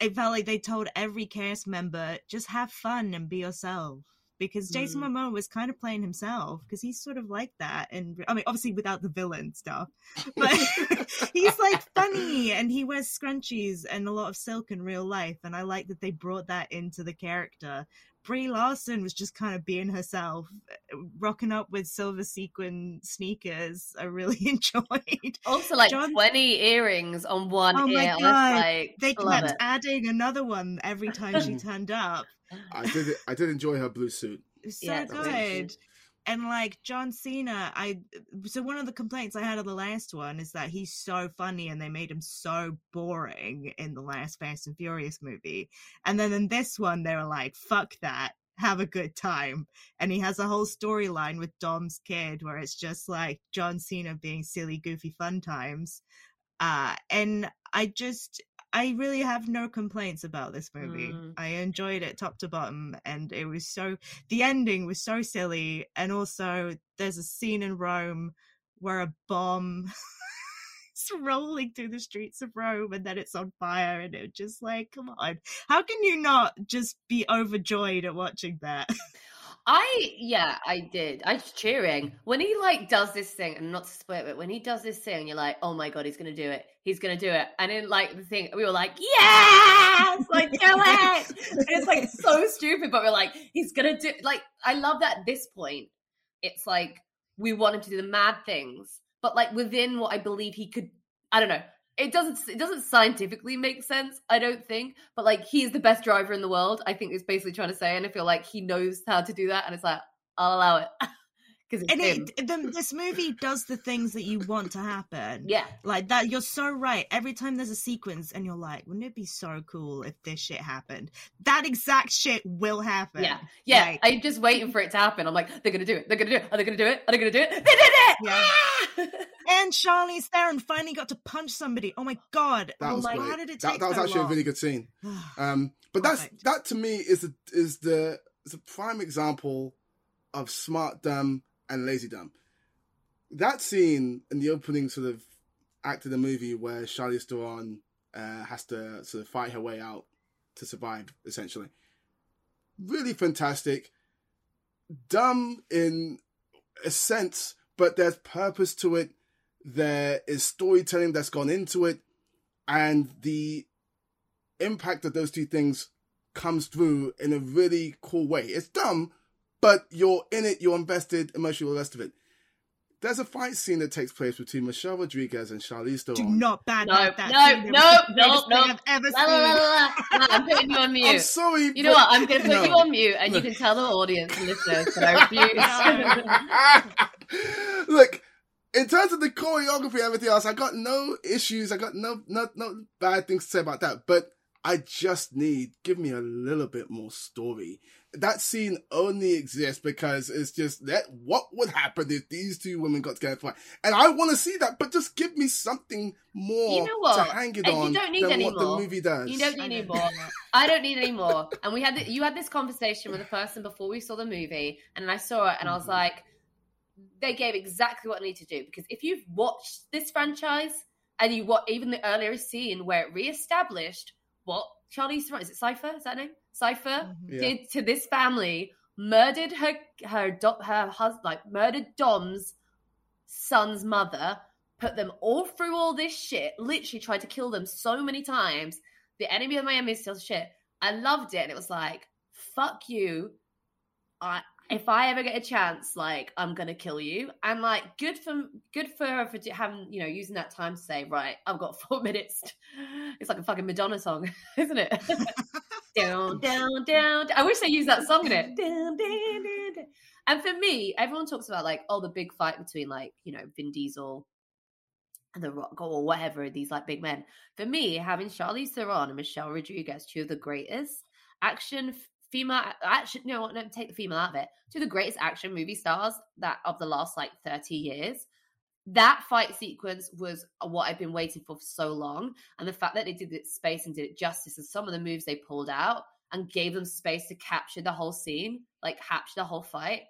It felt like they told every cast member just have fun and be yourself. Because Jason Mm. Momoa was kind of playing himself because he's sort of like that, and I mean, obviously without the villain stuff, but he's like funny and he wears scrunchies and a lot of silk in real life, and I like that they brought that into the character. Brie Larson was just kind of being herself, rocking up with silver sequin sneakers. I really enjoyed. Also, like John- 20 earrings on one Oh ear. my I god! like, they kept it. adding another one every time she turned up. I did. I did enjoy her blue suit. It was so Yeah, good. And like John Cena, I so one of the complaints I had of the last one is that he's so funny and they made him so boring in the last Fast and Furious movie. And then in this one they were like, fuck that. Have a good time. And he has a whole storyline with Dom's kid where it's just like John Cena being silly, goofy fun times. Uh and I just I really have no complaints about this movie. Mm. I enjoyed it top to bottom, and it was so. The ending was so silly, and also there's a scene in Rome where a bomb is rolling through the streets of Rome, and then it's on fire, and it was just like, come on, how can you not just be overjoyed at watching that? I yeah, I did. I was cheering when he like does this thing, and not to spoil it, but when he does this thing, you're like, oh my god, he's gonna do it. He's gonna do it. And then like the thing, we were like, yes, like do it. and it's like so stupid, but we're like, he's gonna do. Like I love that at this point, it's like we want him to do the mad things, but like within what I believe he could. I don't know. It doesn't. It doesn't scientifically make sense. I don't think. But like, he's the best driver in the world. I think is basically trying to say, and I feel like he knows how to do that. And it's like, I'll allow it because and it, the, this movie does the things that you want to happen. Yeah. Like that, you're so right. Every time there's a sequence and you're like, wouldn't it be so cool if this shit happened? That exact shit will happen. Yeah, yeah. Like, I'm just waiting for it to happen. I'm like, they're gonna do it. They're gonna do it. Are they gonna do it? Are they gonna do it? They did it! Yeah. and Charlize Theron finally got to punch somebody. Oh my god! That oh was my, great. how did it that, take that was so actually long? a really good scene. Um, but that's that to me is the is the is a prime example of smart dumb and lazy dumb. That scene in the opening sort of act of the movie where Charlize Theron uh, has to sort of fight her way out to survive, essentially. Really fantastic. Dumb in a sense, but there's purpose to it. There is storytelling that's gone into it, and the impact of those two things comes through in a really cool way. It's dumb, but you're in it, you're invested, emotionally, all the rest of it. There's a fight scene that takes place between Michelle Rodriguez and Charlize Theron. Do not bad No, that no, scene. It no, no, no. I've ever La, la, la, seen. la, la. No, I'm putting you on mute. I'm sorry. You know what? I'm going to put No. you on mute, and you can tell the audience and listeners that I refuse. Look, in terms of the choreography and everything else, I got no issues. I got no no no bad things to say about that. But I just need give me a little bit more story. That scene only exists because it's just that what would happen if these two women got together for and I want to see that, but just give me something more You know what? to hang it And on you don't need than any what the more. movie does. You don't need any more. I don't need any more. And we had the, you had this conversation with a person before we saw the movie, and I saw it, and I was Mm-hmm. like, they gave exactly what I need to do because if you've watched this franchise and you what even the earlier scene where it reestablished what Charlize Theron is it Cipher is that name Cipher mm-hmm. Yeah. did to this family, murdered her her her husband like murdered Dom's son's mother, put them all through all this shit, literally tried to kill them so many times. The enemy of Miami is still shit. I loved it, and it was like, fuck you. I if I ever get a chance, like I'm gonna kill you. And like, good for good for her for having you know using that time to say, right, I've got four minutes. It's like a fucking Madonna song, isn't it? down, down, down. I wish they used that song in it. Down, down, down, down. And for me, everyone talks about like, oh, the big fight between like you know Vin Diesel and The Rock or whatever these like big men. For me, having Charlize Theron and Michelle Rodriguez, two of the greatest action female action. No, no, take the female out of it. Two of the greatest action movie stars that of the last like thirty years. That fight sequence was what I've been waiting for for so long, and the fact that they did it space and did it justice, and some of the moves they pulled out and gave them space to capture the whole scene, like capture the whole fight.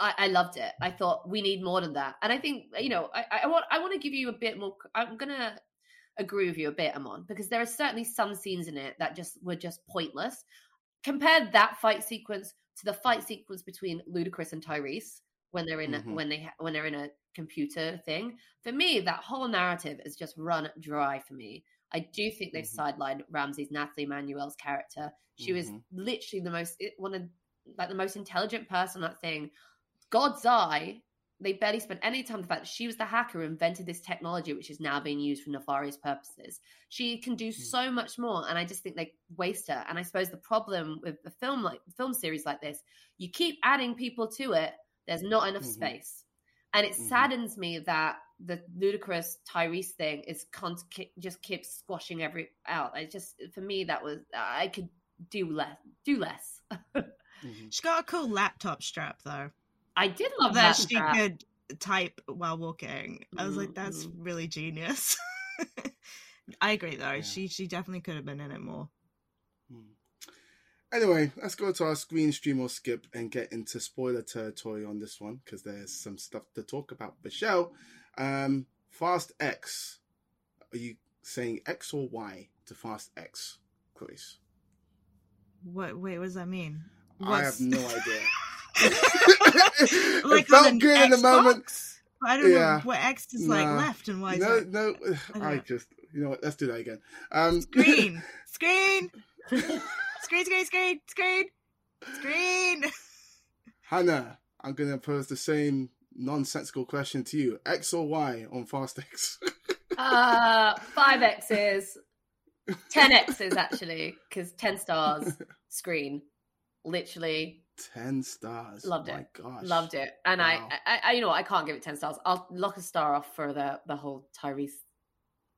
I, I loved it. I thought we need more than that, and I think you know I, I want I want to give you a bit more. I'm gonna agree with you a bit, Amon, because there are certainly some scenes in it that just were just pointless. Compare that fight sequence to the fight sequence between Ludacris and Tyrese when they're in Mhm. a, when they when they're in a computer thing. For me, that whole narrative is just run dry for me. I do think they've sidelined Ramsey's Nathalie Emmanuel's character. She was Mhm. literally the most one of like the most intelligent person on that thing. God's eye. They barely spent any time on the fact that she was the hacker who invented this technology, which is now being used for nefarious purposes. She can do so much more, and I just think they waste her. And I suppose the problem with a film like film series like this, you keep adding people to it. There's not enough Mhm. space, and it Mhm. saddens me that the Ludacris Tyrese thing is con- ki- just keeps squashing every out. I just for me that was I could do less, do less. She got a cool laptop strap though. I did love that that she strap. could type while walking. I was like, that's Mm-hmm. really genius. I agree though. She she definitely could have been in it more. Anyway, let's go to our screen stream or skip and get into spoiler territory on this one because there's some stuff to talk about. Michelle, um, Fast X. Are you saying X or Y to Fast X, Clarisse? What? Wait, what does that mean? I have no idea. it Like felt on an good in the moment. I don't Yeah. know what X is like Nah. left and why No, it no, don't I just you know what? Let's do that again. Um, screen, screen, screen, screen, screen, screen, screen. Hanna, I'm gonna pose the same nonsensical question to you: X or Y on Fast X? Uh, five X's, ten X's actually, because ten stars. Screen, literally Ten stars. loved My it. gosh, Loved it, and Wow. I, I, I, you know, I can't give it ten stars. I'll lock a star off for the the whole Tyrese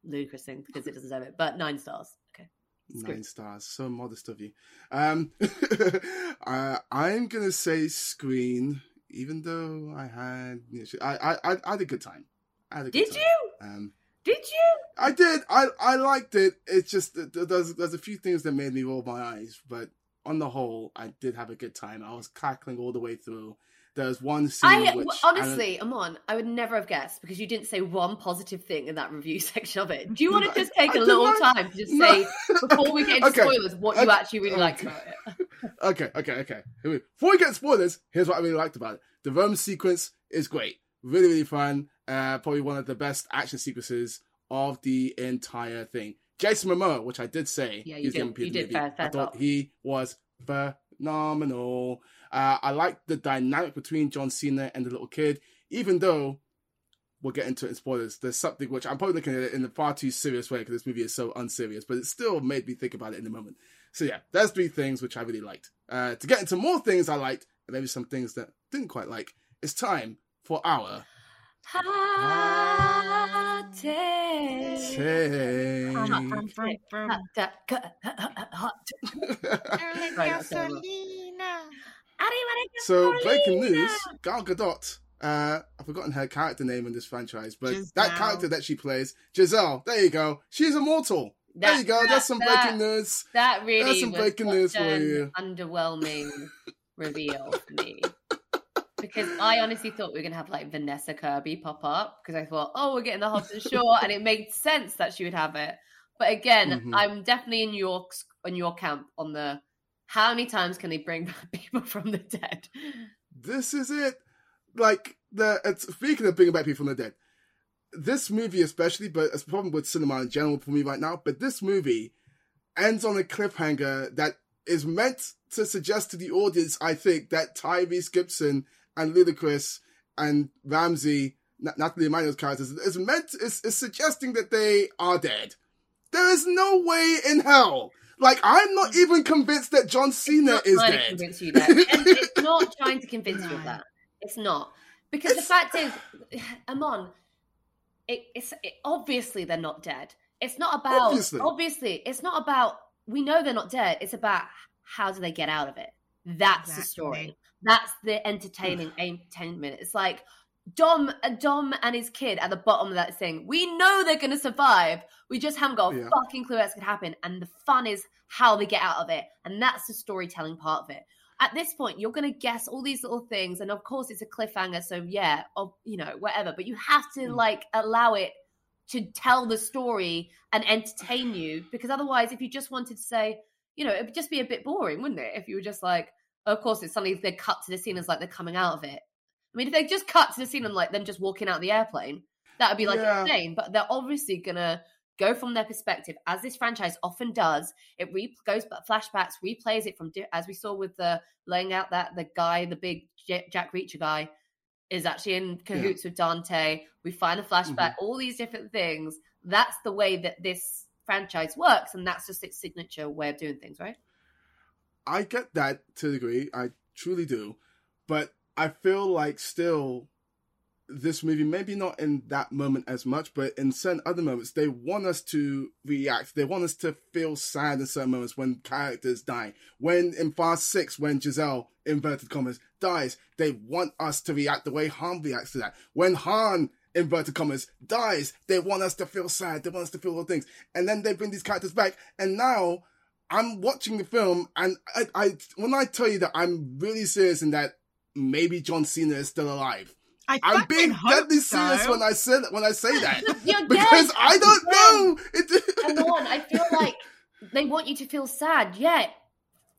Ludacris thing because it doesn't deserve it. But nine stars. Okay. Nine stars. So modest of you. Um, uh, I'm gonna say Screen, even though I had, I, I, I had a good time. I had a good Did time. you? Um, Did you? I did. I I liked it. It's just there's there's a few things that made me roll my eyes, but on the whole, I did have a good time. I was cackling all the way through. There's one scene I which honestly, Amon, I would never have guessed because you didn't say one positive thing in that review section of it. Do you want to just take I a little not- time to just No. say before we get into Okay. spoilers what you Okay. actually really liked about it? Okay, okay, okay. Before we get spoilers, here's what I really liked about it. The Rome sequence is great. Really, really fun. Uh, probably one of the best action sequences of the entire thing. Jason Momoa, which I did say, Yeah, you he's did- you did fair- fair I thought he was phenomenal. Uh, I liked the dynamic between John Cena and the little kid, even though we'll get into it in spoilers. There's something which I'm probably looking at it in a far too serious way because this movie is so unserious, but it still made me think about it in the moment. So yeah, there's three things which I really liked. Uh, to get into more things I liked, and maybe some things that didn't quite like, it's time for our Hot take. take. So breaking news: Gal Gadot. Uh, I've forgotten her character name in this franchise, but that Giselle. character that she plays, Giselle. There you go. She's immortal. there That- you go. that- That's some that- breaking news. That really That's some was breaking such news for an you. underwhelming reveal for me. Because I honestly thought we were gonna have like Vanessa Kirby pop up because I thought, oh, we're getting the Hobbs and Shaw, and it made sense that she would have it. But again, Mhm. I'm definitely in your in your camp on the how many times can they bring back people from the dead? this is it. Like the it's speaking of bringing back people from the dead. This movie, especially, but it's a problem with cinema in general for me right now. But this movie ends on a cliffhanger that is meant to suggest to the audience, I think, that Tyrese Gibson and Ludacris and Ramsey, N- Nathalie Emmanuel's characters, is meant is, is suggesting that they are dead. There is no way in hell. Like I'm not even convinced that John Cena not is trying to dead. convince you that. And it's not trying to convince you of that. It's not because the fact is, Amon, it, it's it, obviously they're not dead. It's not about Obviously. obviously. It's not about. We know they're not dead. It's about how do they get out of it. That's the story. That's the entertaining entertainment. It's like Dom, uh, Dom and his kid at the bottom of that thing. We know they're going to survive. We just haven't got a Yeah. fucking clue what's going to happen. And the fun is how they get out of it. And that's the storytelling part of it. At this point, you're going to guess all these little things. And of course, it's a cliffhanger. So, yeah, of, you know, whatever. But you have to, like, allow it to tell the story and entertain you. Because otherwise, if you just wanted to say, you know, it would just be a bit boring, wouldn't it? If you were just like, of course, it's suddenly they cut to the scene as like they're coming out of it. I mean, if they just cut to the scene and like them just walking out the airplane, that would be like Yeah. insane. But they're obviously gonna go from their perspective, as this franchise often does. It re- goes back flashbacks, replays it from di- as we saw with the laying out that the guy, the big J- Jack Reacher guy, is actually in cahoots with Dante. We find a flashback, mm-hmm. all these different things. That's the way that this franchise works, and that's just its signature way of doing things, right? I get that to a degree. I truly do. But I feel like still this movie, maybe not in that moment as much, but in certain other moments, they want us to react. They want us to feel sad in certain moments when characters die. When in Fast Six, when Giselle, inverted commas, dies, they want us to react the way Han reacts to that. When Han, inverted commas, dies, they want us to feel sad. They want us to feel all things. And then they bring these characters back. And now I'm watching the film, and I, I when I tell you that I'm really serious in that maybe John Cena is still alive. I I'm being hope deadly serious when I say when I say that You're because dead. I don't know. and on, I feel like they want you to feel sad. Yeah,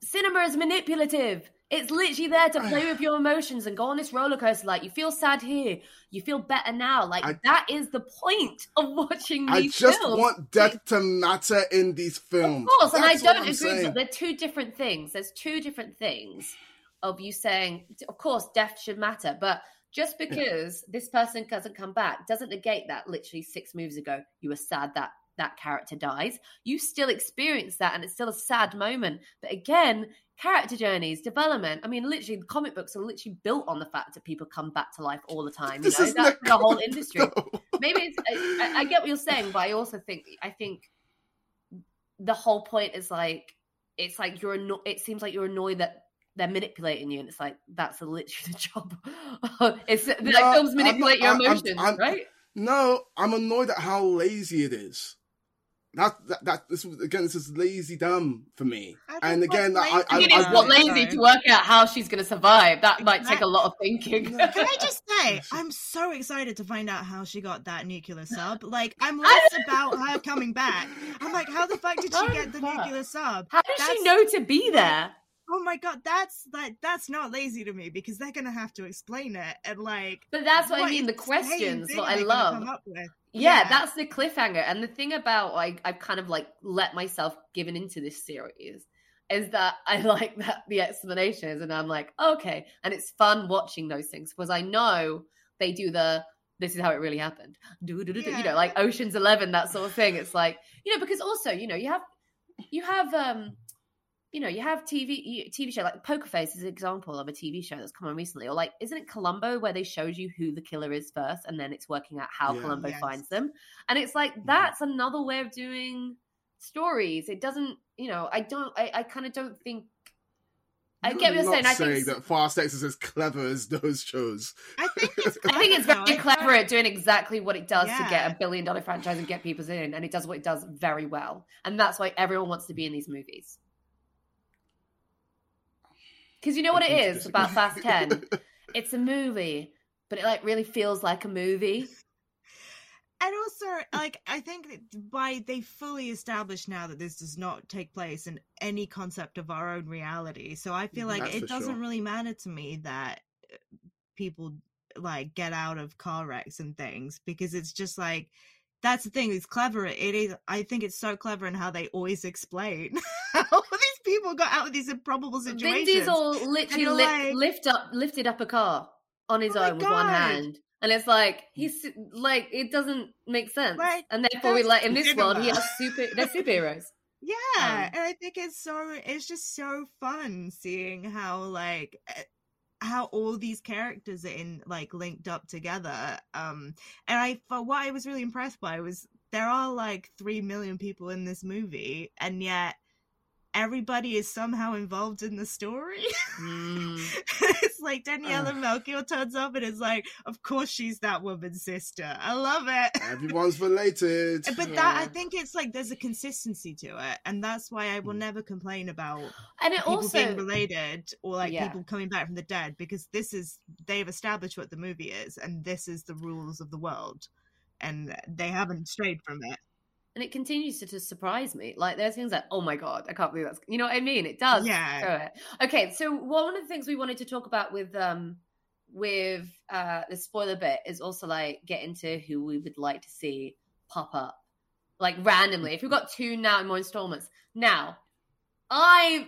cinema is manipulative. It's literally there to play with your emotions and go on this roller coaster. Like you feel sad here, you feel better now. Like I- that is the point of watching these. I just films. want death to matter in these films. Of course, and I don't agree. saying. With, they're two different things. There's two different things of you saying, of course, death should matter, but just because this person doesn't come back doesn't negate that. Literally six moves ago, you were sad that that character dies. You still experience that, and it's still a sad moment. But again, character journeys, development. I mean, literally, the comic books are literally built on the fact that people come back to life all the time. You This know, is that's the whole industry. Maybe it's. I, I- I get what you're saying, but I also think I think the whole point is like it's like you're anno- it seems like you're annoyed that they're manipulating you and it's like that's literally the job it's like No, films manipulate not- your emotions I'm- right No, I'm annoyed at how lazy it is. That that, that this was again this is lazy dumb for me. And again, I, I, I mean, I, it's not I- lazy to work out how she's going to survive. That might take a lot of thinking. Can I just say, I'm so excited to find out how she got that nuclear sub. Like, I'm less about her coming back. I'm like, how the fuck did she get the nuclear sub? How does she know to be there? Oh my god, that's like that's not lazy to me because they're gonna have to explain it and like. But that's what I mean, the questions, what I love. with. yeah, that's the cliffhanger. And the thing about like I've kind of like let myself given into this series is that I like that the explanations, and I'm like, okay, and it's fun watching those things because I know they do the this is how it really happened. Do do do do, you know, like Ocean's Eleven, that sort of thing. It's like you know because also you know you have you have um you know, you have TV TV show like Poker Face is an example of a TV show that's come on recently, or like isn't it Columbo where they showed you who the killer is first, and then it's working out how Yeah. Columbo Yes. finds them, and it's like mm-hmm. that's another way of doing stories. It doesn't, you know, I don't, I, I kind of don't think. I get what you're not saying. I think that Fast X is as clever as those shows. I think it's I think it's very though. Clever at doing exactly what it does to get a billion dollar franchise and get people in, and it does what it does very well, and that's why everyone wants to be in these movies. Because you know what it is Agree about Fast Ten? It's a movie, but it like really feels like a movie. And also, like, I think by they fully established now that this does not take place in any concept of our own reality. So I feel like That's it doesn't sure. really matter to me that uh, people like get out of car wrecks and things because it's just like that's the thing. It's clever. It is. I think it's so clever in how they always explain how these people got out of these improbable Vin situations. Diesel And literally li- like, lift up, lifted up a car on his Oh own with one hand. And it's like he's like it doesn't make sense, Like, and therefore we like in this world he has super they're superheroes. Yeah, Um, and I think it's so it's just so fun seeing how like eh, how all these characters are in like linked up together. Um and I for what I was really impressed by was there are like 3 million people in this movie and yet everybody is somehow involved in the story. Mm. it's like Daniela Melchior turns up and is like, of course she's that woman's sister. I love it. Everyone's related. But that I think it's like there's a consistency to it, and that's why I will never complain about And it people also- being related or like Yeah. people coming back from the dead because this is they've established what the movie is, and this is the rules of the world, and they haven't strayed from it. And it continues to just surprise me. Like there's things like, oh my god, I can't believe that's you know what I mean? It does. Yeah. it. Okay, so one of the things we wanted to talk about with um with uh the spoiler bit is also like get into who we would like to see pop up. Like randomly. If we've got two now in more installments. Now, I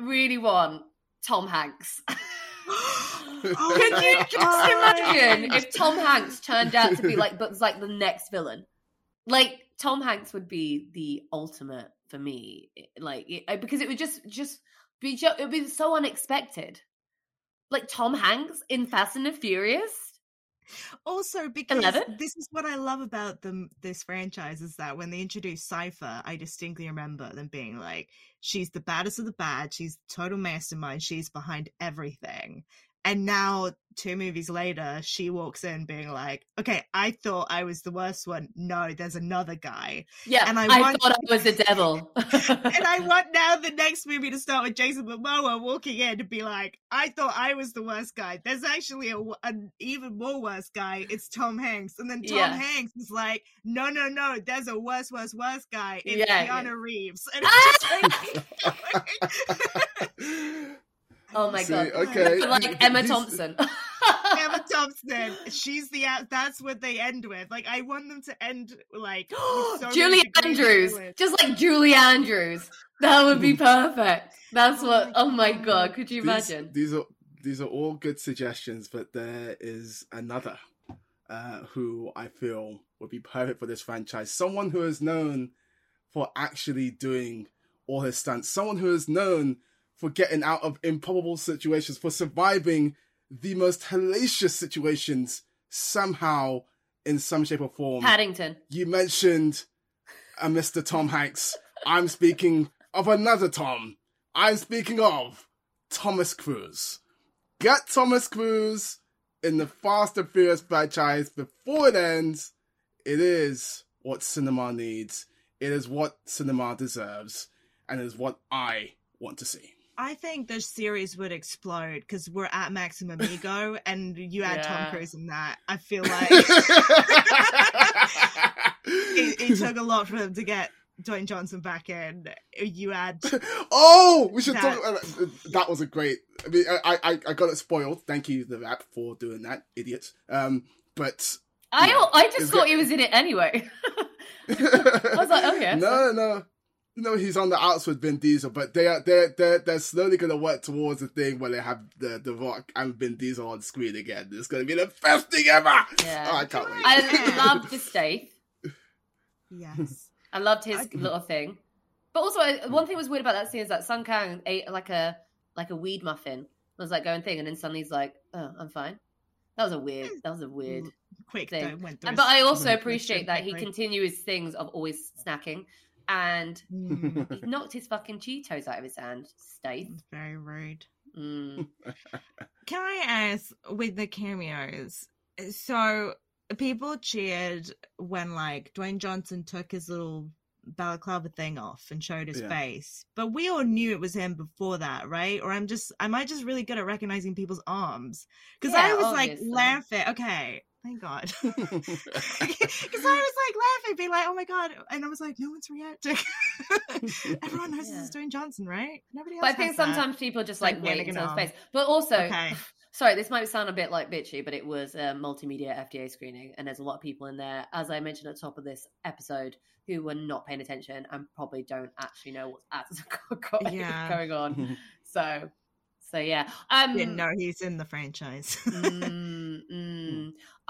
really want Tom Hanks. Can you just imagine if Tom Hanks turned out to be like, but was like the next villain? Like Tom Hanks would be the ultimate for me, eh, like it- because it would just just be it would be so unexpected. Like Tom Hanks in Fast and the Furious. Also, because 11? this is what I love about them, this franchise is that when they introduced Cypher, I distinctly remember them being like, "She's the baddest of the bad. She's the total mastermind. She's behind everything." And now, two movies later, she walks in being like, "Okay, I thought I was the worst one. No, there's another guy." Yeah, and I, I, want, thought I was the devil. and I want now the next movie to start with Jason Momoa walking in to be like, I thought I was the worst guy. There's actually a, an even more worse guy. It's Tom Hanks. And then Tom Yeah. Hanks is like, no, no, no, there's a worse, worse, worse guy. It's Yeah, Keanu yeah. Reeves. And it's just like, Oh my See, god. okay. like Emma Thompson. Emma Thompson. She's the that's what they end with. Like I want them to end like so Julie Andrews. Just like Julie Andrews. That would be perfect. That's what oh my god, could you These- imagine? These, are these are all good suggestions, but there is another uh, who I feel would be perfect for this franchise. Someone who is known for actually doing all his stunts. Someone who is known for getting out of improbable situations, for surviving the most hellacious situations somehow in some shape or form. Paddington. You mentioned uh, a Mr. Tom Hanks. I'm speaking of another Tom. I'm speaking of Thomas Cruise. Get Thomas Cruise in the Fast and Furious franchise before it ends. It is what cinema needs. It is what cinema deserves. And it is what I want to see. I think this series would explode because we're at maximum ego, and you add Tom Cruise in that. I feel like it, it took a lot for him to get Dwayne Johnson back in. You add Oh, we should That- talk about that. That was a great. I mean, I, I, I got it spoiled. Thank you, the rap, for doing that, idiots. Um, but I Yeah. I just thought got- he was in it anyway. I was like, oh yeah. no, no, no. He's on the outs with Vin Diesel, but they are they're they're they're slowly going to work towards the thing where they have the the Rock and Vin Diesel on screen again. It's going to be the best thing ever. Yeah. Oh, I can't wait. I loved the Stath. yes. I loved his little thing. But also, one thing was weird about that scene is that Sung Kang ate like a like a weed muffin. It was like going thing, and then suddenly he's like, "Oh, I'm fine." That was a weird. That was a weird quick thing. though, went but I also went through his appreciate that he continues things of always snacking, and Mm, he knocked his fucking Cheetos out of his hand. Stath. very rude. Mm. Can I ask with the cameos? So people cheered when like Dwayne Johnson took his little balaclava thing off and showed his Yeah. face, but we all knew it was him before that, right? Or I'm just, am I just really good at recognizing people's arms? Because I was obviously. like laughing. Okay, thank God. Because I was like laughing, being like, "Oh my god!" And I was like, "No one's reacting." Everyone knows this is Dwayne Johnson, right? Nobody else. But I think has that. sometimes people just like Like wait until face. But also, Okay. sorry, this might sound a bit like bitchy, but it was a multimedia FDA screening, and there's a lot of people in there, as I mentioned at the top of this episode, who were not paying attention and probably don't actually know what's actually Yeah. going on. So, so yeah. Um, didn't know he's in the franchise. mm, mm.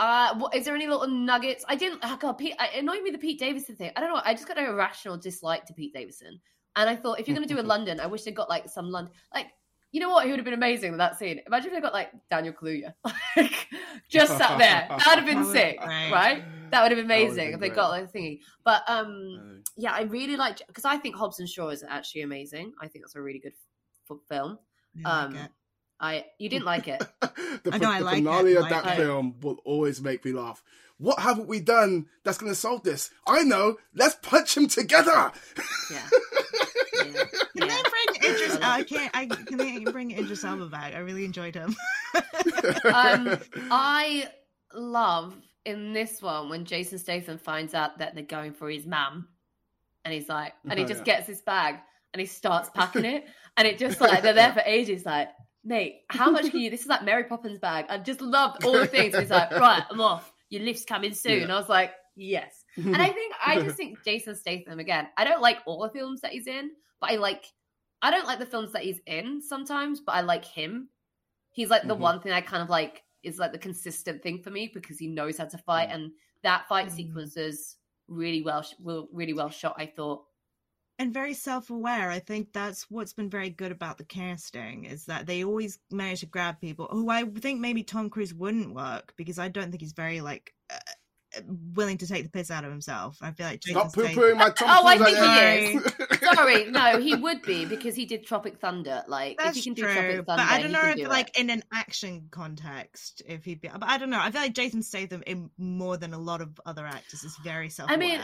Uh, what, is there any little nuggets? I didn't. Oh God, Pete, it annoyed me the Pete Davidson thing. I don't know. I just got an irrational dislike to Pete Davidson, and I thought if you're going to do a London, I wish they got like some London, like you know what? He would have been amazing in that scene. Imagine if they got like Daniel Kaluuya, like just sat there. That would have been sick, right. right? That would have been amazing if they got like a thingy. But um, yeah, I really liked because I think Hobbs and Shaw is actually amazing. I think that's a really good f- film. Didn't like Um, it. I you didn't like it. the, I know, I the like it, finale of like that it. film will always make me laugh. What haven't we done that's going to solve this? I know. Let's punch him together. Yeah. Can they bring Idris? I can't. I can they bring Idris Elba back? I really enjoyed him. um, I love in this one when Jason Statham finds out that they're going for his mum, and he's like, and he Oh, just yeah. gets his bag and he starts packing it, and it just like they're there for ages, like. Mate, how much can you? This is like Mary Poppins bag. I just loved all the things. He's like, right, I'm off. Your lift's coming soon. Yeah. I was like, yes. And I think I just think Jason Statham again. I don't like all the films that he's in, but I like. I don't like the films that he's in sometimes, but I like him. He's like the Mhm. one thing I kind of like is like the consistent thing for me because he knows how to fight, Mm. and that fight Mm. sequences really well, well, really well shot. I thought. And very self-aware. I think that's what's been very good about the casting is that they always manage to grab people who I think maybe Tom Cruise wouldn't work because I don't think he's very like uh, willing to take the piss out of himself. I feel like Stop Jason poo Statham- pooing my Tom Oh, I Cruise think he idea. is. Sorry, no, he would be because he did Tropic Thunder. Like, That's if he can do true, Tropic but I don't know if do like it. in an action context, if he'd be. But I don't know. I feel like Jason Statham, in more than a lot of other actors, is very self-aware. mean,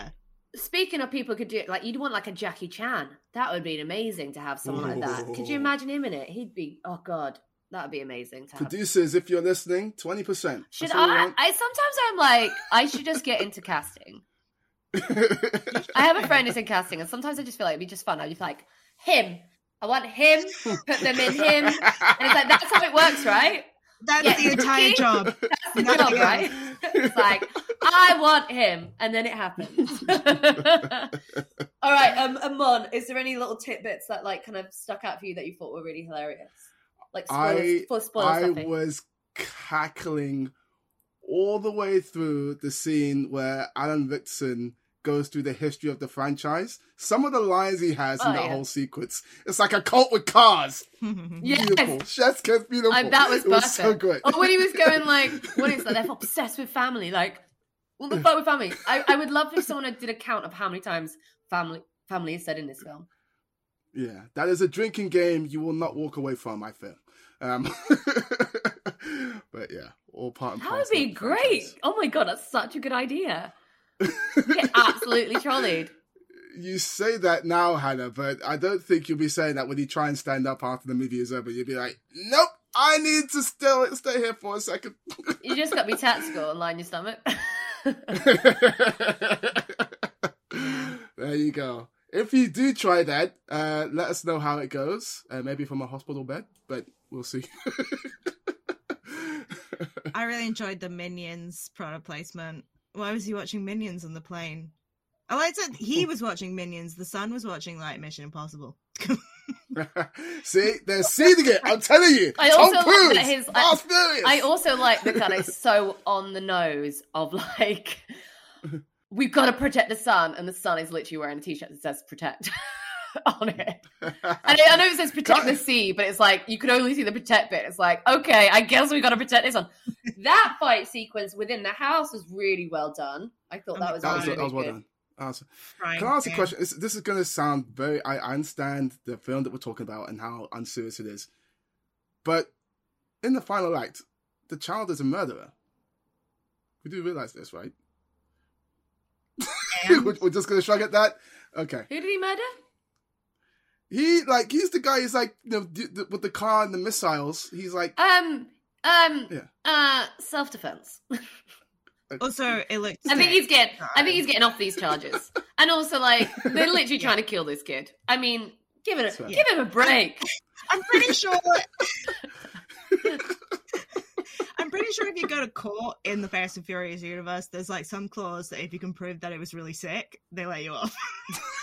speaking of people could do it, like you'd want like a Jackie Chan. That would be amazing to have someone like that. Could you imagine him in it? He'd be. Oh God, that would be amazing to have. Producers, if you're listening, 20%. Should That's all we I? I sometimes I'm like, I should just get into casting. I have a friend who's in casting, and sometimes I just feel like it'd be just fun. I'd be like, him, I want him. Put them in him, and it's like that's how it works, right? That's Yeah, the entire see? job. That's the job, right? It's like I want him, and then it happens. All right, um, Amon, is there any little tidbits that like kind of stuck out for you that you thought were really hilarious? Like spoilers, I for spoiler I stuffing. was cackling all the way through the scene where Alan Ritchson goes through the history of the franchise. Some of the lines he has in Oh, that yeah. whole sequence, it's like a cult with cars. Yes. Beautiful, chef's kiss, beautiful. And that was it was perfect. so good. Or when he was going like, what is that? they're obsessed with family, like, what the fuck with family? I, I would love if someone did a count of how many times family family is said in this film. Yeah, that is a drinking game you will not walk away from. I feel. Um, but yeah, all part and That would be great. franchise. Oh my god, that's such a good idea. Get absolutely trolleyed. You say that now, Hanna, but I don't think you'll be saying that when you try and stand up after the movie is over. You'll be like, "Nope, I need to still stay here for a second. You just got to be tactical and line your stomach. there you go. If you do try that, uh, let us know how it goes. Uh, maybe from a hospital bed, but we'll see. I really enjoyed the Minions product placement. Why was he watching Minions on the plane? I liked that he was watching Minions. The son was watching like Mission Impossible. see, they're seeding it. I'm telling you. I Tom also Cruise, like that his. I, Fast Furious. I also like the kind of so on the nose of like, we've got to protect the son, and the son is literally wearing a t-shirt that says "protect" on it. And I, I know it says "protect the sea," but it's like you can only see the protect bit. It's like, okay, I guess we got to protect this one. that fight sequence within the house was really well done. I thought that was that was, that was well good. done. Awesome. Frying Can I ask a question? This, this is going to sound very. I, I understand the film that we're talking about and how unserious it is, but in the final act, the child is a murderer. We do realize this, right? we're, we're just going to shrug at that. Okay. Who did he murder? He like he's the guy. He's like you know d- d- with the car and the missiles. He's like Um, um, Yeah. uh, self defense. Also, it looked. I think he's getting. I think he's getting off these charges, and also like they're literally trying to kill this kid. I mean, give it, a, give him a break. I'm pretty sure. I'm pretty sure if you go to court in the Fast and Furious universe, there's like some clause that if you can prove that it was really sick, they let you off.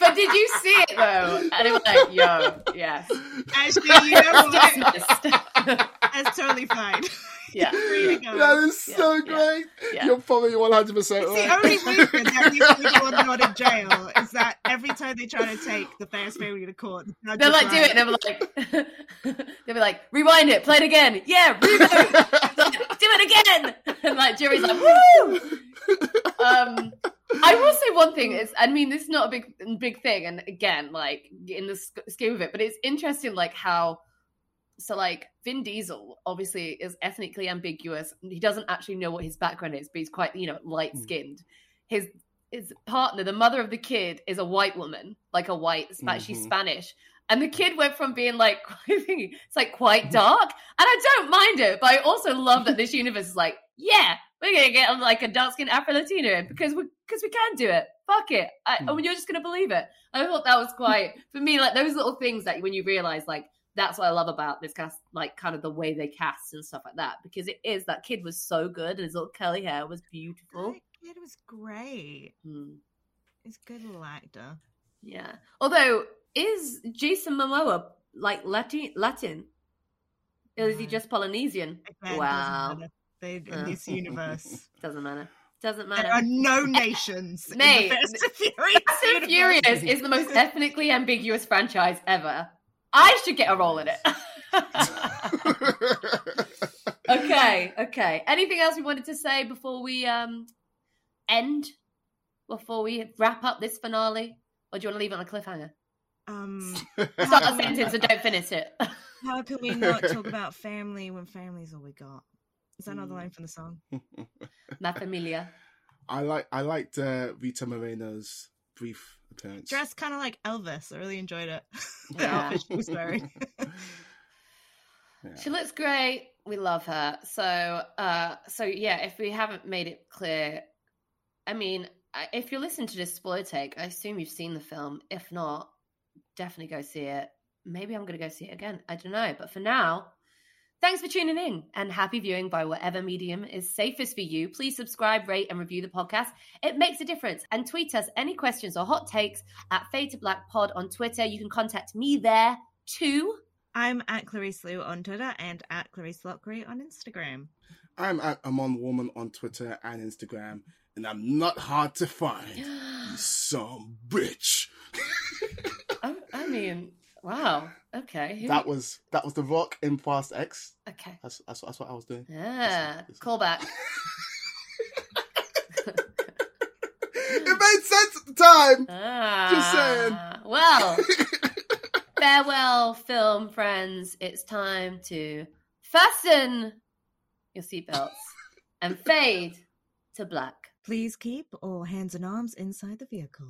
but did you see it though? And it was like, yo, yes, Actually, you know what? That's totally fine. Yeah, Free to that is Yeah, so yeah, great. yeah. You're probably one hundred percent It's the only reason that these people are not in jail is that every time they try to take the Fast family to court, the judge They're is like, do it. And they're like, they'll be like, rewind it, play it again. Yeah, reboot. Like, do it again. And like Jerry's like, woo. Um, I will say one thing is, I mean, this is not a big big thing, and again, like in the sch- scheme of it, but it's interesting, like how. So, like Vin Diesel, obviously, is ethnically ambiguous. He doesn't actually know what his background is, but he's quite, you know, light skinned. His his partner, the mother of the kid, is a white woman, like a white, Spa- she's. Spanish. And the kid went from being like, it's like quite dark, and I don't mind it, but I also love that this universe is like, yeah, we're gonna get like a dark skinned Afro Latino in because we because we can do it. Fuck it, I, Hmm. and you're just gonna believe it. I thought that was quite for me, like those little things that when you realize, like that's what I love about this cast, like kind of the way they cast and stuff like that, because it is that kid was so good and his little curly hair was beautiful. That kid was great. Hmm. He's a good little actor. Yeah. Although, is Jason Momoa like Latin? Latin? Or is he just Polynesian? Again, wow. They, in Uh. this universe, Doesn't matter. Doesn't matter. there are no nations. Mate, Fast and Furious Fast and. Furious is the most ethnically ambiguous franchise ever. I should get a role in it. okay, okay. Anything else we wanted to say before we um end? Before we wrap up this finale? Or do you want to leave it on a cliffhanger? Um, Start a sentence and don't finish it. how can we not talk about family when family's all we got? Is that Hmm. another line from the song? La Familia. I like I liked uh, Rita Moreno's brief appearance. Dressed kind of like Elvis. I really enjoyed it. the Yeah. outfit she was wearing. She looks great. We love her. So, uh, so yeah. If we haven't made it clear, I mean, if you're listening to this spoiler take, I assume you've seen the film. If not, definitely go see it. Maybe I'm going to go see it again. I don't know. But for now, thanks for tuning in and happy viewing by whatever medium is safest for you. Please subscribe, rate, and review the podcast. It makes a difference. And tweet us any questions or hot takes at Fade to Black Pod on Twitter. You can contact me there too. I'm at Clarisse Lou on Twitter and at Clarisse Loughrey on Instagram. I'm at Amon Warmann on Twitter and Instagram, and I'm not hard to find. you some bitch. I, I mean, wow. Okay. Who- That was that was the Rock in Fast X. Okay. That's that's, that's what I was doing. Yeah. Callback. It made sense at the time. Just saying. Ah, Well, farewell, film friends. It's time to fasten your seatbelts and fade to black. Please keep all hands and arms inside the vehicle.